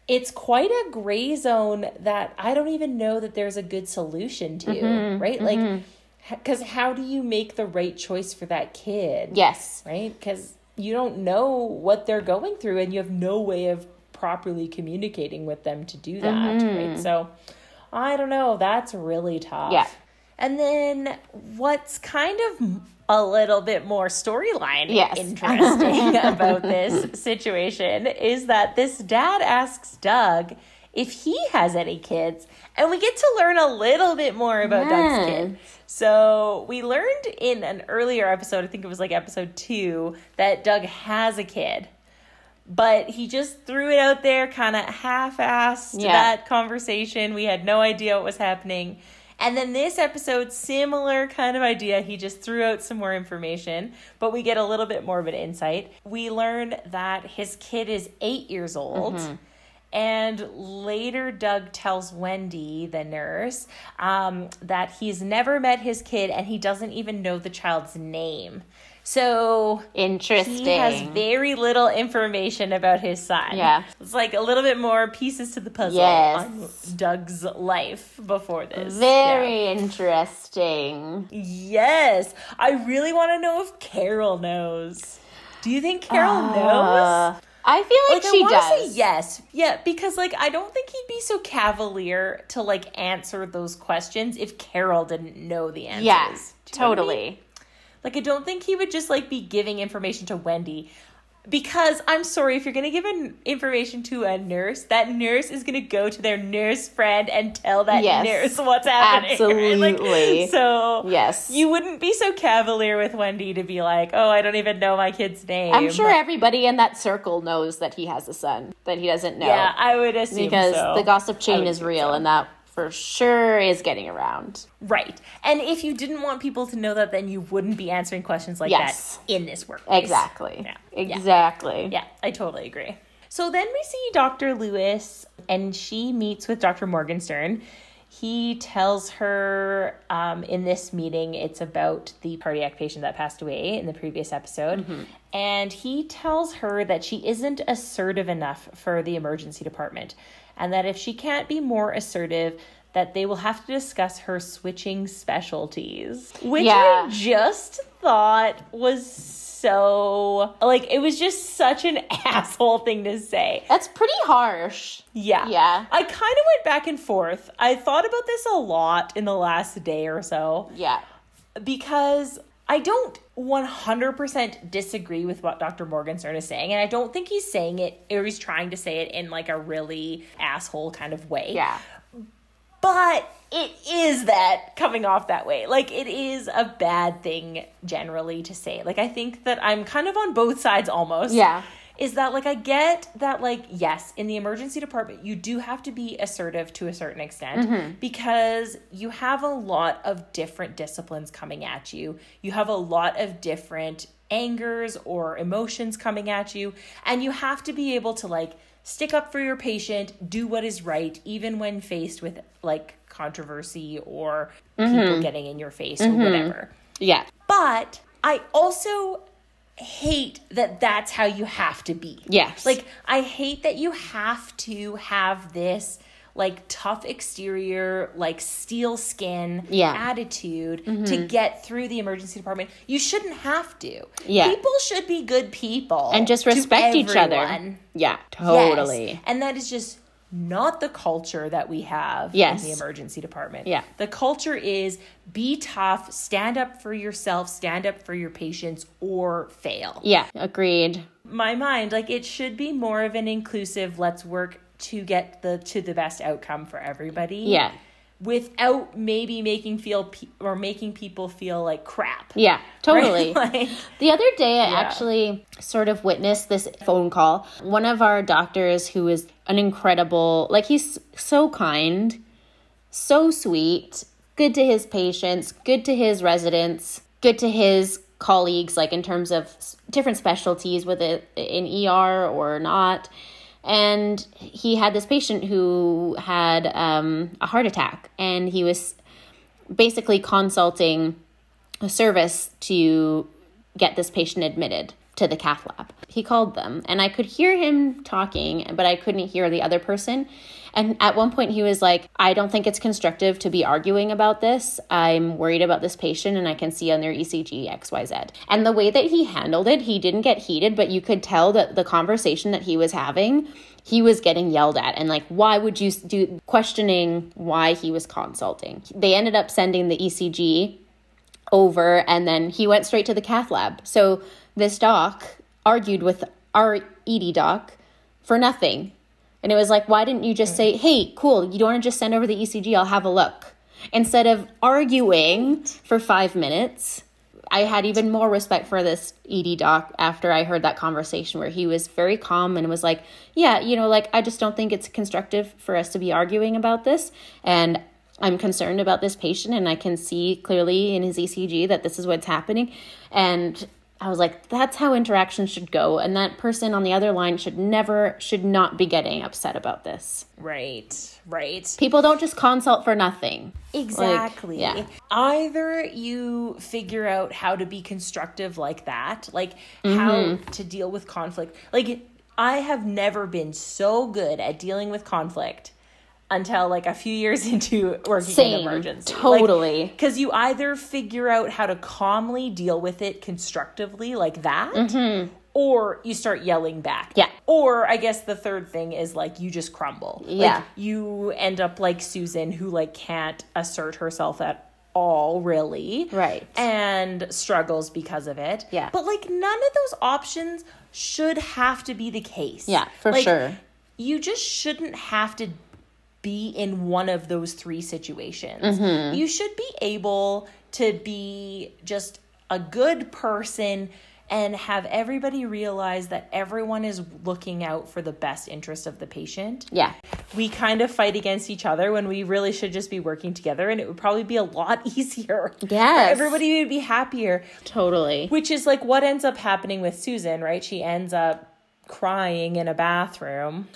it's quite a gray zone that I don't even know that there's a good solution to, mm-hmm. right? Like mm-hmm because how do you make the right choice for that kid? Yes. Right? Because you don't know what they're going through and you have no way of properly communicating with them to do that mm-hmm. right so i don't know. That's really tough. Yeah. And then what's kind of a little bit more storyline yes. interesting [LAUGHS] about this situation is that this dad asks Doug if he has any kids, and we get to learn a little bit more about yes. Doug's kid. So we learned in an earlier episode, I think it was like episode two, that Doug has a kid. But he just threw it out there, kind of half assed yeah. that conversation. We had no idea what was happening. And then this episode, similar kind of idea. He just threw out some more information, but we get a little bit more of an insight. We learn that his kid is eight years old. Mm-hmm and later, Doug tells Wendy, the nurse, um, that he's never met his kid and he doesn't even know the child's name. So interesting. He has very little information about his son. Yeah, it's like a little bit more pieces to the puzzle yes. on Doug's life before this. Very yeah. interesting. Yes, I really want to know if Carol knows. Do you think Carol uh, knows? I feel like, like she I does. Say yes, yeah, because like I don't think he'd be so cavalier to like answer those questions if Carol didn't know the answers. Yeah, totally. I mean? Like I don't think he would just like be giving information to Wendy because I'm sorry if you're going to give an information to a nurse, that nurse is going to go to their nurse friend and tell that yes, nurse what's happening. [LAUGHS] Absolutely. Like, so yes, you wouldn't be so cavalier with Wendy to be like, "Oh, I don't even know my kid's name." I'm sure everybody in that circle knows that he has a son that he doesn't know. Yeah, I would assume because so. the gossip chain is real, so. and that for sure is getting around. Right. And if you didn't want people to know that, then you wouldn't be answering questions like yes. that in this workplace. Exactly. Yeah. Exactly. Yeah. yeah, I totally agree. So then we see Dr. Lewis, and she meets with Dr. Morgenstern. He tells her um, in this meeting it's about the cardiac patient that passed away in the previous episode. Mm-hmm. And he tells her that she isn't assertive enough for the emergency department and that if she can't be more assertive, that they will have to discuss her switching specialties, which yeah. I just thought was so like it was just such an [LAUGHS] asshole thing to say. That's pretty harsh. Yeah. Yeah. I kind of went back and forth. I thought about this a lot in the last day or so. Yeah. Because I don't 100% disagree with what Dr. Morgenstern is saying. And I don't think he's saying it, or he's trying to say it in like a really asshole kind of way. Yeah. But it is that coming off that way. Like, it is a bad thing generally to say. Like, I think that I'm kind of on both sides almost. Yeah is that like I get that like yes, in the emergency department you do have to be assertive to a certain extent mm-hmm. because you have a lot of different disciplines coming at you. You have a lot of different angers or emotions coming at you and you have to be able to like stick up for your patient, do what is right even when faced with like controversy or mm-hmm. people getting in your face mm-hmm. or whatever. Yeah. But I also hate that that's how you have to be. Yes. Like I hate that you have to have this like tough exterior, like steel skin yeah. attitude mm-hmm. to get through the emergency department. You shouldn't have to. Yeah. People should be good people and just respect each other. Yeah, totally. Yes. And that is just not the culture that we have yes. in the emergency department. Yeah. The culture is be tough, stand up for yourself, stand up for your patients, or fail. Yeah, agreed. My mind, like it should be more of an inclusive, let's work to get the to the best outcome for everybody. Yeah. Without maybe making feel pe- or making people feel like crap. Yeah, totally. Right? [LAUGHS] like, the other day, I yeah. actually sort of witnessed this phone call. One of our doctors, who is an incredible, like he's so kind, so sweet, good to his patients, good to his residents, good to his colleagues, like in terms of different specialties, whether in ER or not. And he had this patient who had um, a heart attack, and he was basically consulting a service to get this patient admitted to the cath lab. He called them and I could hear him talking, but I couldn't hear the other person. And at one point, he was like, I don't think it's constructive to be arguing about this. I'm worried about this patient, and I can see on their ECG XYZ. And the way that he handled it, he didn't get heated, but you could tell that the conversation that he was having, he was getting yelled at. And like, why would you do questioning why he was consulting? They ended up sending the ECG over, and then he went straight to the cath lab. So this doc argued with our ED doc for nothing. And it was like, why didn't you just hmm. say, hey, cool, you don't want to just send over the ECG, I'll have a look. Instead of arguing for five minutes, I had even more respect for this ED doc after I heard that conversation where he was very calm and was like, yeah, you know, like, I just don't think it's constructive for us to be arguing about this. And I'm concerned about this patient and I can see clearly in his ECG that this is what's happening. And I was like, that's how interactions should go. And that person on the other line should never, should not be getting upset about this. Right, right. People don't just consult for nothing. Exactly. Like, yeah. Either you figure out how to be constructive like that, like mm-hmm. how to deal with conflict. Like, I have never been so good at dealing with conflict until like a few years [LAUGHS] into working Same, in emergency. Totally. Because like, you either figure out how to calmly deal with it constructively, like that, mm-hmm. or you start yelling back. Yeah. Or I guess the third thing is like you just crumble. Yeah. Like, you end up like Susan, who like can't assert herself at all really right and struggles because of it yeah but like none of those options should have to be the case yeah for like, sure you just shouldn't have to be in one of those three situations. Mm-hmm. You should be able to be just a good person and have everybody realize that everyone is looking out for the best interest of the patient. Yeah. We kind of fight against each other when we really should just be working together and it would probably be a lot [LAUGHS] easier. Yes. Everybody would be happier. Totally. Which is like what ends up happening with Susan, right? She ends up crying in a bathroom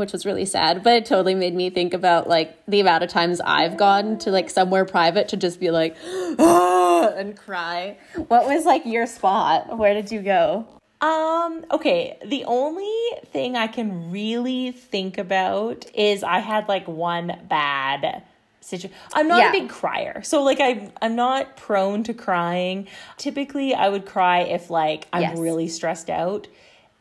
which was really sad, but it totally made me think about like the amount of times I've gone to like somewhere private to just be like [GASPS] ah, and cry. What was like your spot? Where did you go? Um, okay, the only thing I can really think about is I had like one bad situation. I'm not yeah. a big crier. So like I I'm not prone to crying. Typically I would cry if like I'm yes. really stressed out.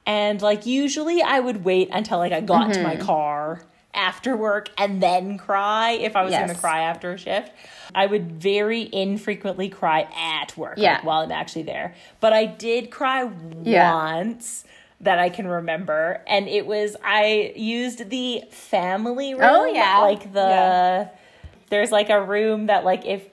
And like usually I would wait until like I got mm-hmm. to my mm-hmm. car after work and then cry if I was yes. going to cry after a shift. I would very infrequently cry at work yeah. like, while I'm actually there. But I did cry yeah. once that I can remember and it was I used the family room oh yeah like the yeah there's like a room that like if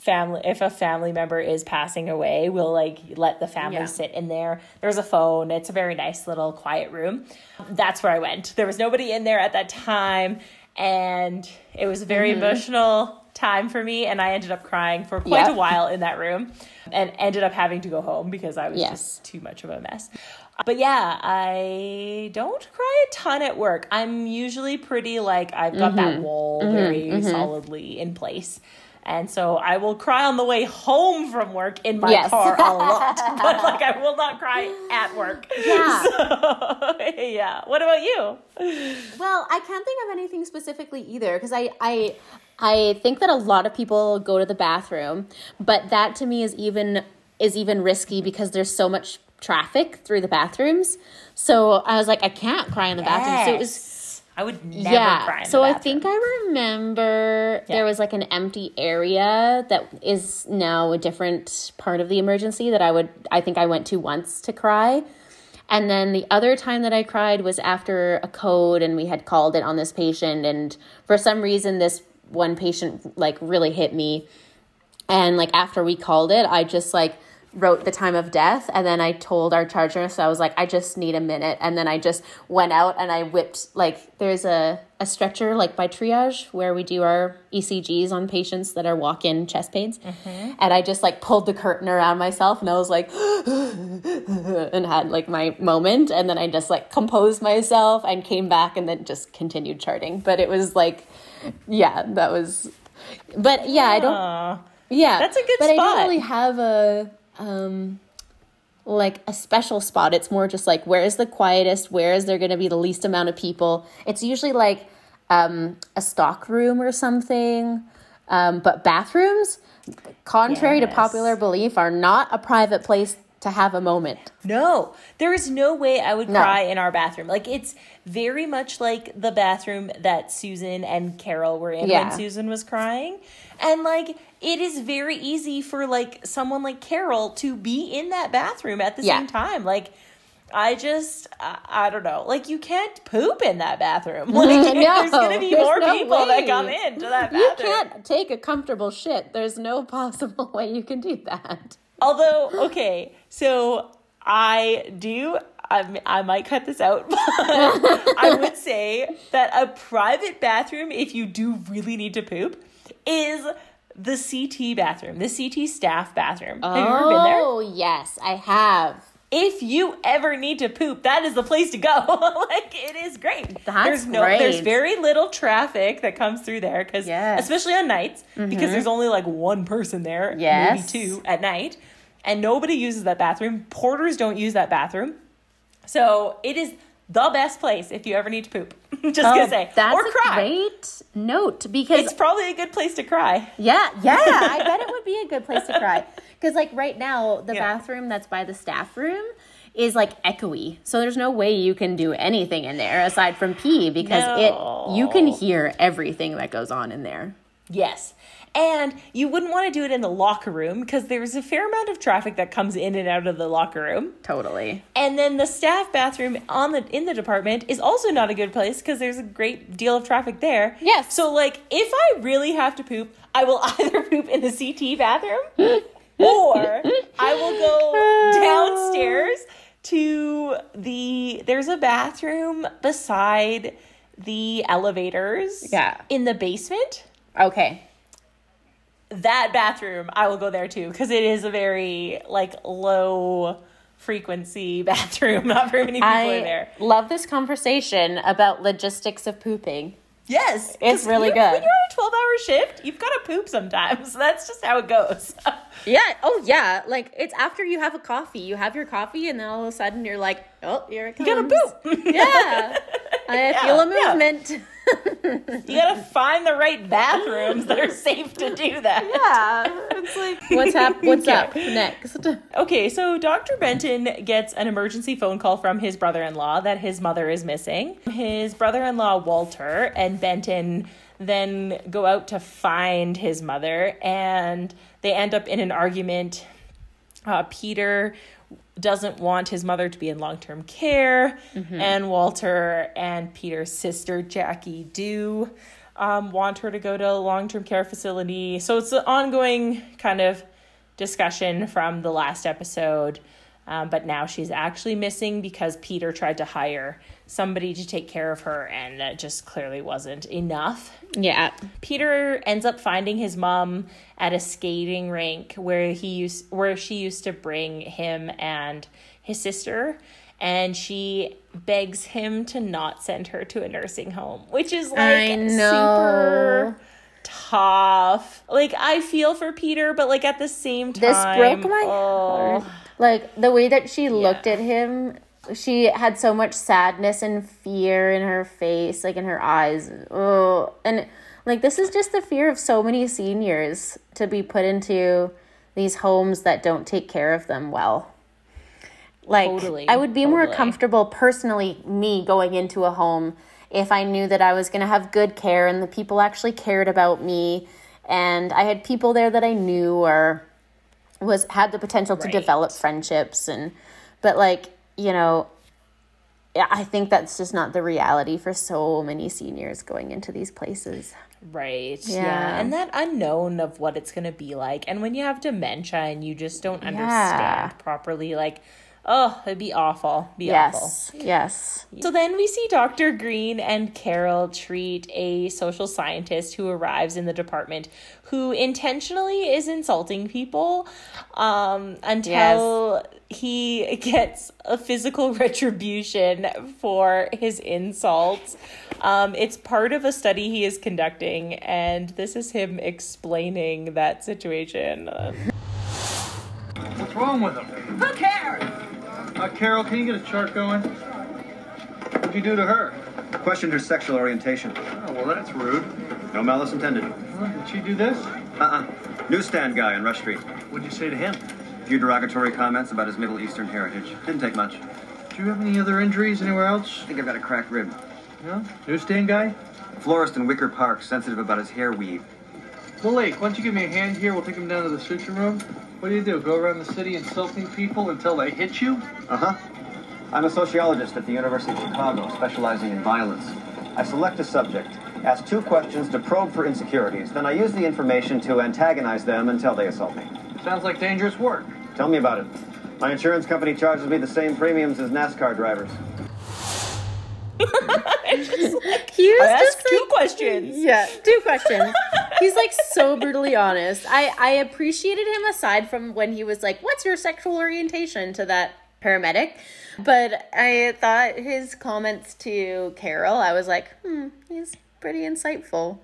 family if a family member is passing away we'll like let the family yeah. sit in there there's a phone it's a very nice little quiet room that's where i went there was nobody in there at that time and it was a very mm-hmm. emotional time for me and i ended up crying for quite yep. a while in that room and ended up having to go home because i was yes. just too much of a mess but yeah, I don't cry a ton at work. I'm usually pretty like I've got mm-hmm. that wall mm-hmm. very mm-hmm. solidly in place. And so I will cry on the way home from work in my yes. car a lot, [LAUGHS] but like I will not cry at work. Yeah. [LAUGHS] So, [LAUGHS] yeah. What about you? Well, I can't think of anything specifically either because I I I think that a lot of people go to the bathroom, but that to me is even is even risky because there's so much traffic through the bathrooms. So I was like, I can't cry in the yes. bathroom. So it was. I would never yeah. cry. so I think I remember yeah. there was like an empty area that is now a different part of the emergency that I would. I think I went to once to cry. And then the other time that I cried was after a code and we had called it on this patient. And for some reason, this one patient like really hit me. And like after we called it, I just like wrote the time of death and then I told our charge nurse so I was like I just need a minute. And then I just went out and I whipped like there's a a stretcher like by triage where we do our ECGs on patients that are walk-in chest pains. Mm-hmm. and I just like pulled the curtain around myself and I was like [GASPS] and had like my moment. And then I just like composed myself and came back and then just continued charting. But it was like yeah that was but yeah I don't yeah. That's a good but spot. I don't really have a um like a special spot. It's more just like where is the quietest, where is there going to be the least amount of people. It's usually like um, a stock room or something. Um, but bathrooms, contrary yes. to popular belief, are not a private place to have a moment. No, there is no way I would no. cry in our bathroom. Like it's very much like the bathroom that Susan and Carol were in yeah. when Susan was crying. And like it is very easy for like someone like Carol to be in that bathroom at the yeah. same time. Like I just I, I, don't know. Like you can't poop in that bathroom. [LAUGHS] Like no, there's gonna be more no people way. that come into that bathroom. You can't take a comfortable shit. There's no [LAUGHS] possible way you can do that. Although, okay, so I do I, I might cut this out, [LAUGHS] but I would say that a private bathroom, if you do really need to poop, is the CT bathroom, the CT staff bathroom. Have oh, you ever been there? Oh, yes, I have. If you ever need to poop, that is the place to go. [LAUGHS] like it is great. That's there's no great. there's very little traffic that comes through there cuz yes. especially on nights mm-hmm. because there's only like one person there, yes. maybe two at night, and nobody uses that bathroom. Porters don't use that bathroom. So, it is the best place if you ever need to poop. [LAUGHS] Just oh, gonna say, that's or cry. great note because it's probably a good place to cry. Yeah, yeah, I [LAUGHS] bet it would be a good place to cry because, like, right now the yeah. bathroom that's by the staff room is like echoey, so there's no way you can do anything in there aside from pee because no. it you can hear everything that goes on in there. Yes. And you wouldn't want to do it in the locker room because there's a fair amount of traffic that comes in and out of the locker room. Totally. And then the staff bathroom on the in the department is also not a good place because there's a great deal of traffic there. Yes. So like if I really have to poop, I will [LAUGHS] either poop in the CT bathroom [LAUGHS] or I will go downstairs to the there's a bathroom beside the elevators. Yeah. In the basement. Okay that bathroom, I will go there too because it is a very like low frequency [LAUGHS] bathroom. Not very many people I are there. Love this conversation about logistics of pooping. Yes, it's really good. When you're on a 12 hour shift, you've got to poop sometimes. [LAUGHS] That's just how it goes. [LAUGHS] yeah. Oh, yeah. Like it's after you have a coffee. You have your coffee, and then all of a sudden you're like, oh, here it comes. You gotta poop. [LAUGHS] [LAUGHS] yeah. I yeah, feel a movement. Yeah. you gotta find the right bathrooms that are safe to do that. Yeah, it's like [LAUGHS] what's hap- What's okay. up next? Okay, so Dr. Benton gets an emergency phone call from his brother-in-law that his mother is missing. His brother-in-law Walter and Benton then go out to find his mother, and they end up in an argument. Uh, Peter doesn't want his mother to be in long term care, mm-hmm. and Walter and Peter's sister Jackie do um, want her to go to a long term care facility. So it's an ongoing kind of discussion from the last episode. Um, but now she's actually missing because Peter tried to hire somebody to take care of her, and that just clearly wasn't enough. Yeah. Peter ends up finding his mom at a skating rink where he used where she used to bring him and his sister and she begs him to not send her to a nursing home, which is like super tough. Like I feel for Peter, but like at the same time, this broke my oh. heart. Like the way that she yeah. looked at him she had so much sadness and fear in her face, like in her eyes. Oh, and like this is just the fear of so many seniors to be put into these homes that don't take care of them well. Like totally, I would be totally. more comfortable personally me going into a home if I knew that I was going to have good care and the people actually cared about me and I had people there that I knew or was had the potential right. to develop friendships and but like you know, I think that's just not the reality for so many seniors going into these places. Right. Yeah. yeah. And that unknown of what it's going to be like. And when you have dementia and you just don't understand yeah. properly, like, Oh, it'd be awful. Be yes, awful. Yes. So then we see Dr. Green and Carol treat a social scientist who arrives in the department who intentionally is insulting people um, until yes. he gets a physical [LAUGHS] retribution for his insults. Um, it's part of a study he is conducting, and this is him explaining that situation. What's wrong with him? Who cares? Uh, Carol, can you get a chart going? What'd you do to her? Questioned her sexual orientation. Oh, well, that's rude. No malice intended. did she do this? Uh-uh. Newsstand guy on Rush Street. What'd you say to him? A few derogatory comments about his Middle Eastern heritage. Didn't take much. Do you have any other injuries anywhere else? I think I've got a cracked rib. Yeah? Newsstand guy? Florist in Wicker Park, sensitive about his hair weave. Well, Lake, why don't you give me a hand here? We'll take him down to the suture room. What do you do? Go around the city insulting people until they hit you? Uh huh. I'm a sociologist at the University of Chicago, specializing in violence. I select a subject, ask two questions to probe for insecurities, then I use the information to antagonize them until they assault me. Sounds like dangerous work. Tell me about it. My insurance company charges me the same premiums as NASCAR drivers. [LAUGHS] like, he was I just like, two questions. Yeah, two questions. [LAUGHS] He's like so brutally honest. I I appreciated him aside from when he was like, "What's your sexual orientation?" to that paramedic. But I thought his comments to Carol, I was like, "Hmm, he's pretty insightful."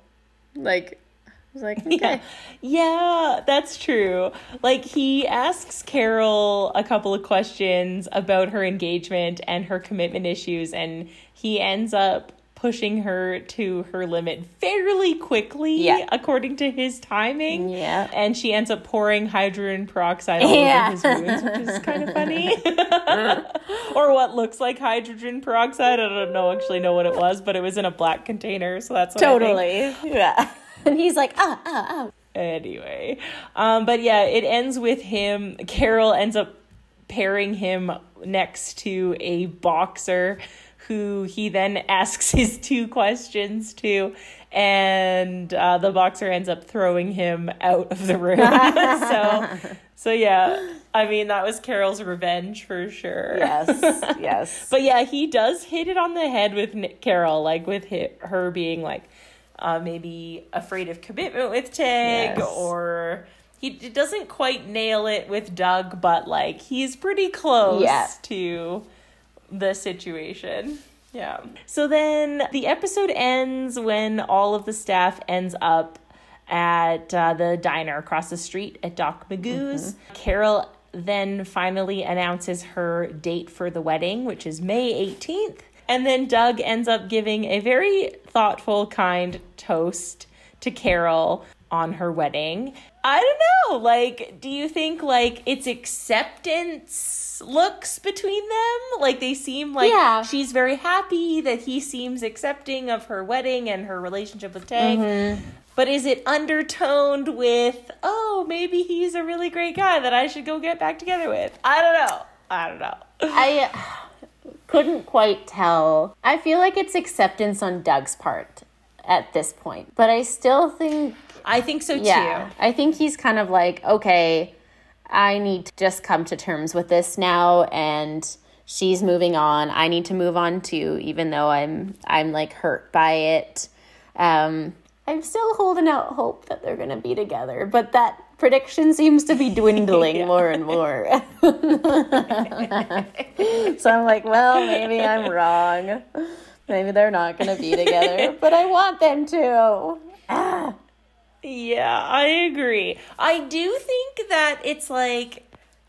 Like I was like, okay. Yeah. yeah, that's true. Like he asks Carol a couple of questions about her engagement and her commitment issues, and he ends up pushing her to her limit fairly quickly yeah. according to his timing. Yeah. And she ends up pouring hydrogen peroxide all yeah. over his wounds, which is kind of funny. [LAUGHS] or what looks like hydrogen peroxide. I don't know actually know what it was, but it was in a black container, so that's Totally. Yeah. [LAUGHS] and he's like, ah, ah, ah. Anyway. Um, but yeah, it ends with him Carol ends up pairing him next to a boxer who he then [LAUGHS] asks his two questions to, and uh, the boxer ends up throwing him out of the room. [LAUGHS] so, [LAUGHS] so yeah, I mean that was Carol's revenge for sure. Yes, yes. but yeah, he does hit it on the head with Nick Carol, like with her being like uh, maybe afraid of commitment with Tag yes. or he doesn't quite nail it with Doug, but like he's pretty close yeah. to the situation. Yeah. So then the episode ends when all of the staff ends up at uh, the diner across the street at Doc Magoo's. Mm-hmm. Carol then finally announces her date for the wedding, which is May 18th. And then Doug ends up giving a very thoughtful, kind toast to Carol on her wedding. I don't know. Like, do you think like it's acceptance looks between them? Like they seem like yeah. she's very happy that he seems accepting of her wedding and her relationship with Tag. Mm-hmm. But is it undertoned with, oh, maybe he's a really great guy that I should go get back together with? I don't know. I don't know. [LAUGHS] I couldn't quite tell. I feel like it's acceptance on Doug's part at this point, but I still think I think so yeah, too. I think he's kind of like, okay, I need to just come to terms with this now and she's moving on. I need to move on too, even though I'm I'm like hurt by it. Um I'm still holding out hope that they're gonna be together, but that prediction seems to be dwindling [LAUGHS] yeah. more and more. [LAUGHS] so I'm like, well, maybe I'm wrong. Maybe they're not gonna be together, [LAUGHS] but I want them to. Ah. Yeah, I agree. I do think that it's like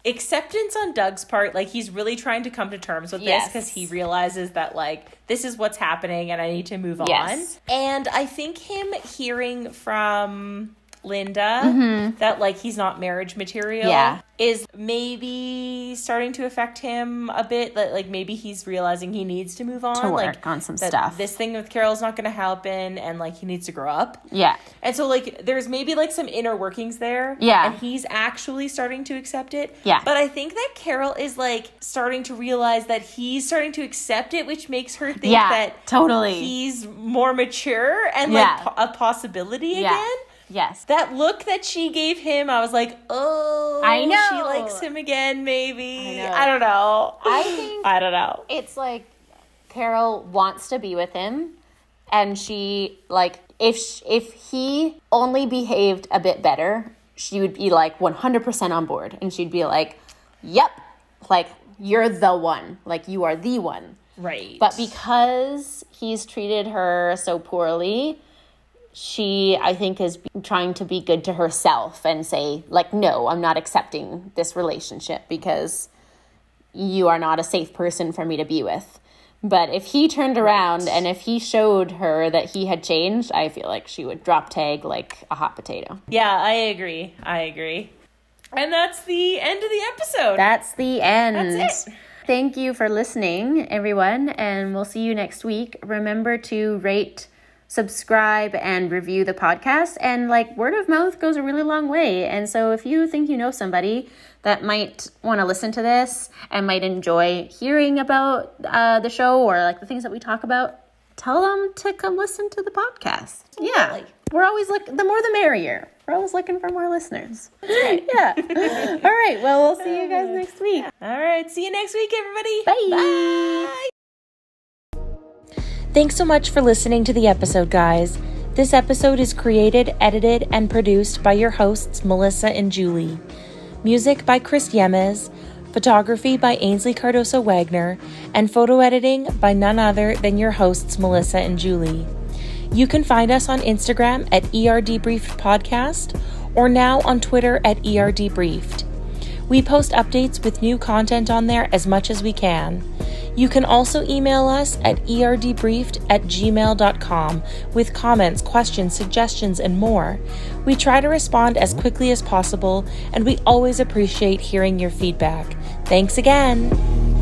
acceptance on Doug's part. Like he's really trying to come to terms with yes. this because he realizes that like this is what's happening and I need to move yes. on. And I think him hearing from Linda mm-hmm. that like he's not marriage material yeah. is maybe starting to affect him a bit that like maybe he's realizing he needs to move on to work like on some stuff. this thing with carol's not going to happen and like he needs to grow up. Yeah. And so like there's maybe like some inner workings there. Yeah. And he's actually starting to accept it. Yeah. But i think that carol is like starting to realize that he's starting to accept it which makes her think yeah, that totally. he's more mature and yeah. like po- a possibility yeah. again Yes. That look that she gave him, I was like, oh, I know. She likes him again, maybe. I, I don't know. I think [LAUGHS] I don't know. It's like Carol wants to be with him, and she like if if he only behaved a bit better, she would be like one hundred percent on board, and she'd be like, "Yep, like you're the one, like you are the one." Right. But because he's treated her so poorly, she i think is trying to be good to herself and say like no i'm not accepting this relationship because you are not a safe person for me to be with. But if he turned around right. and if he showed her that he had changed i feel like she would drop tag like a hot potato. Yeah i agree. I agree. And that's the end of the episode. That's the end. That's it. Thank you for listening everyone and we'll see you next week. Remember to rate subscribe and review the podcast. And like word of mouth goes a really long way. And so if you think you know somebody that might want to listen to this and might enjoy hearing about uh, the show or like the things that we talk about, tell them to come listen to the podcast. Yeah. We're always look the more the merrier. We're always looking for more listeners. Right. [LAUGHS] yeah. [LAUGHS] All right. Well, we'll see you guys next week. All right. See you next week, everybody. Bye. Bye. Thanks so much for listening to the episode, guys. This episode is created, edited, and produced by your hosts, Melissa and Julie. Music by Chris Yemes, photography by Ainsley Cardoso Wagner, and photo editing by none other than your hosts, Melissa and Julie. You can find us on Instagram at ERDbriefed Podcast or now on Twitter at ERDbriefed. We post updates with new content on there as much as we can. You can also email us at erdbriefed at gmail.com with comments, questions, suggestions, and more. We try to respond as quickly as possible, and we always appreciate hearing your feedback. Thanks again!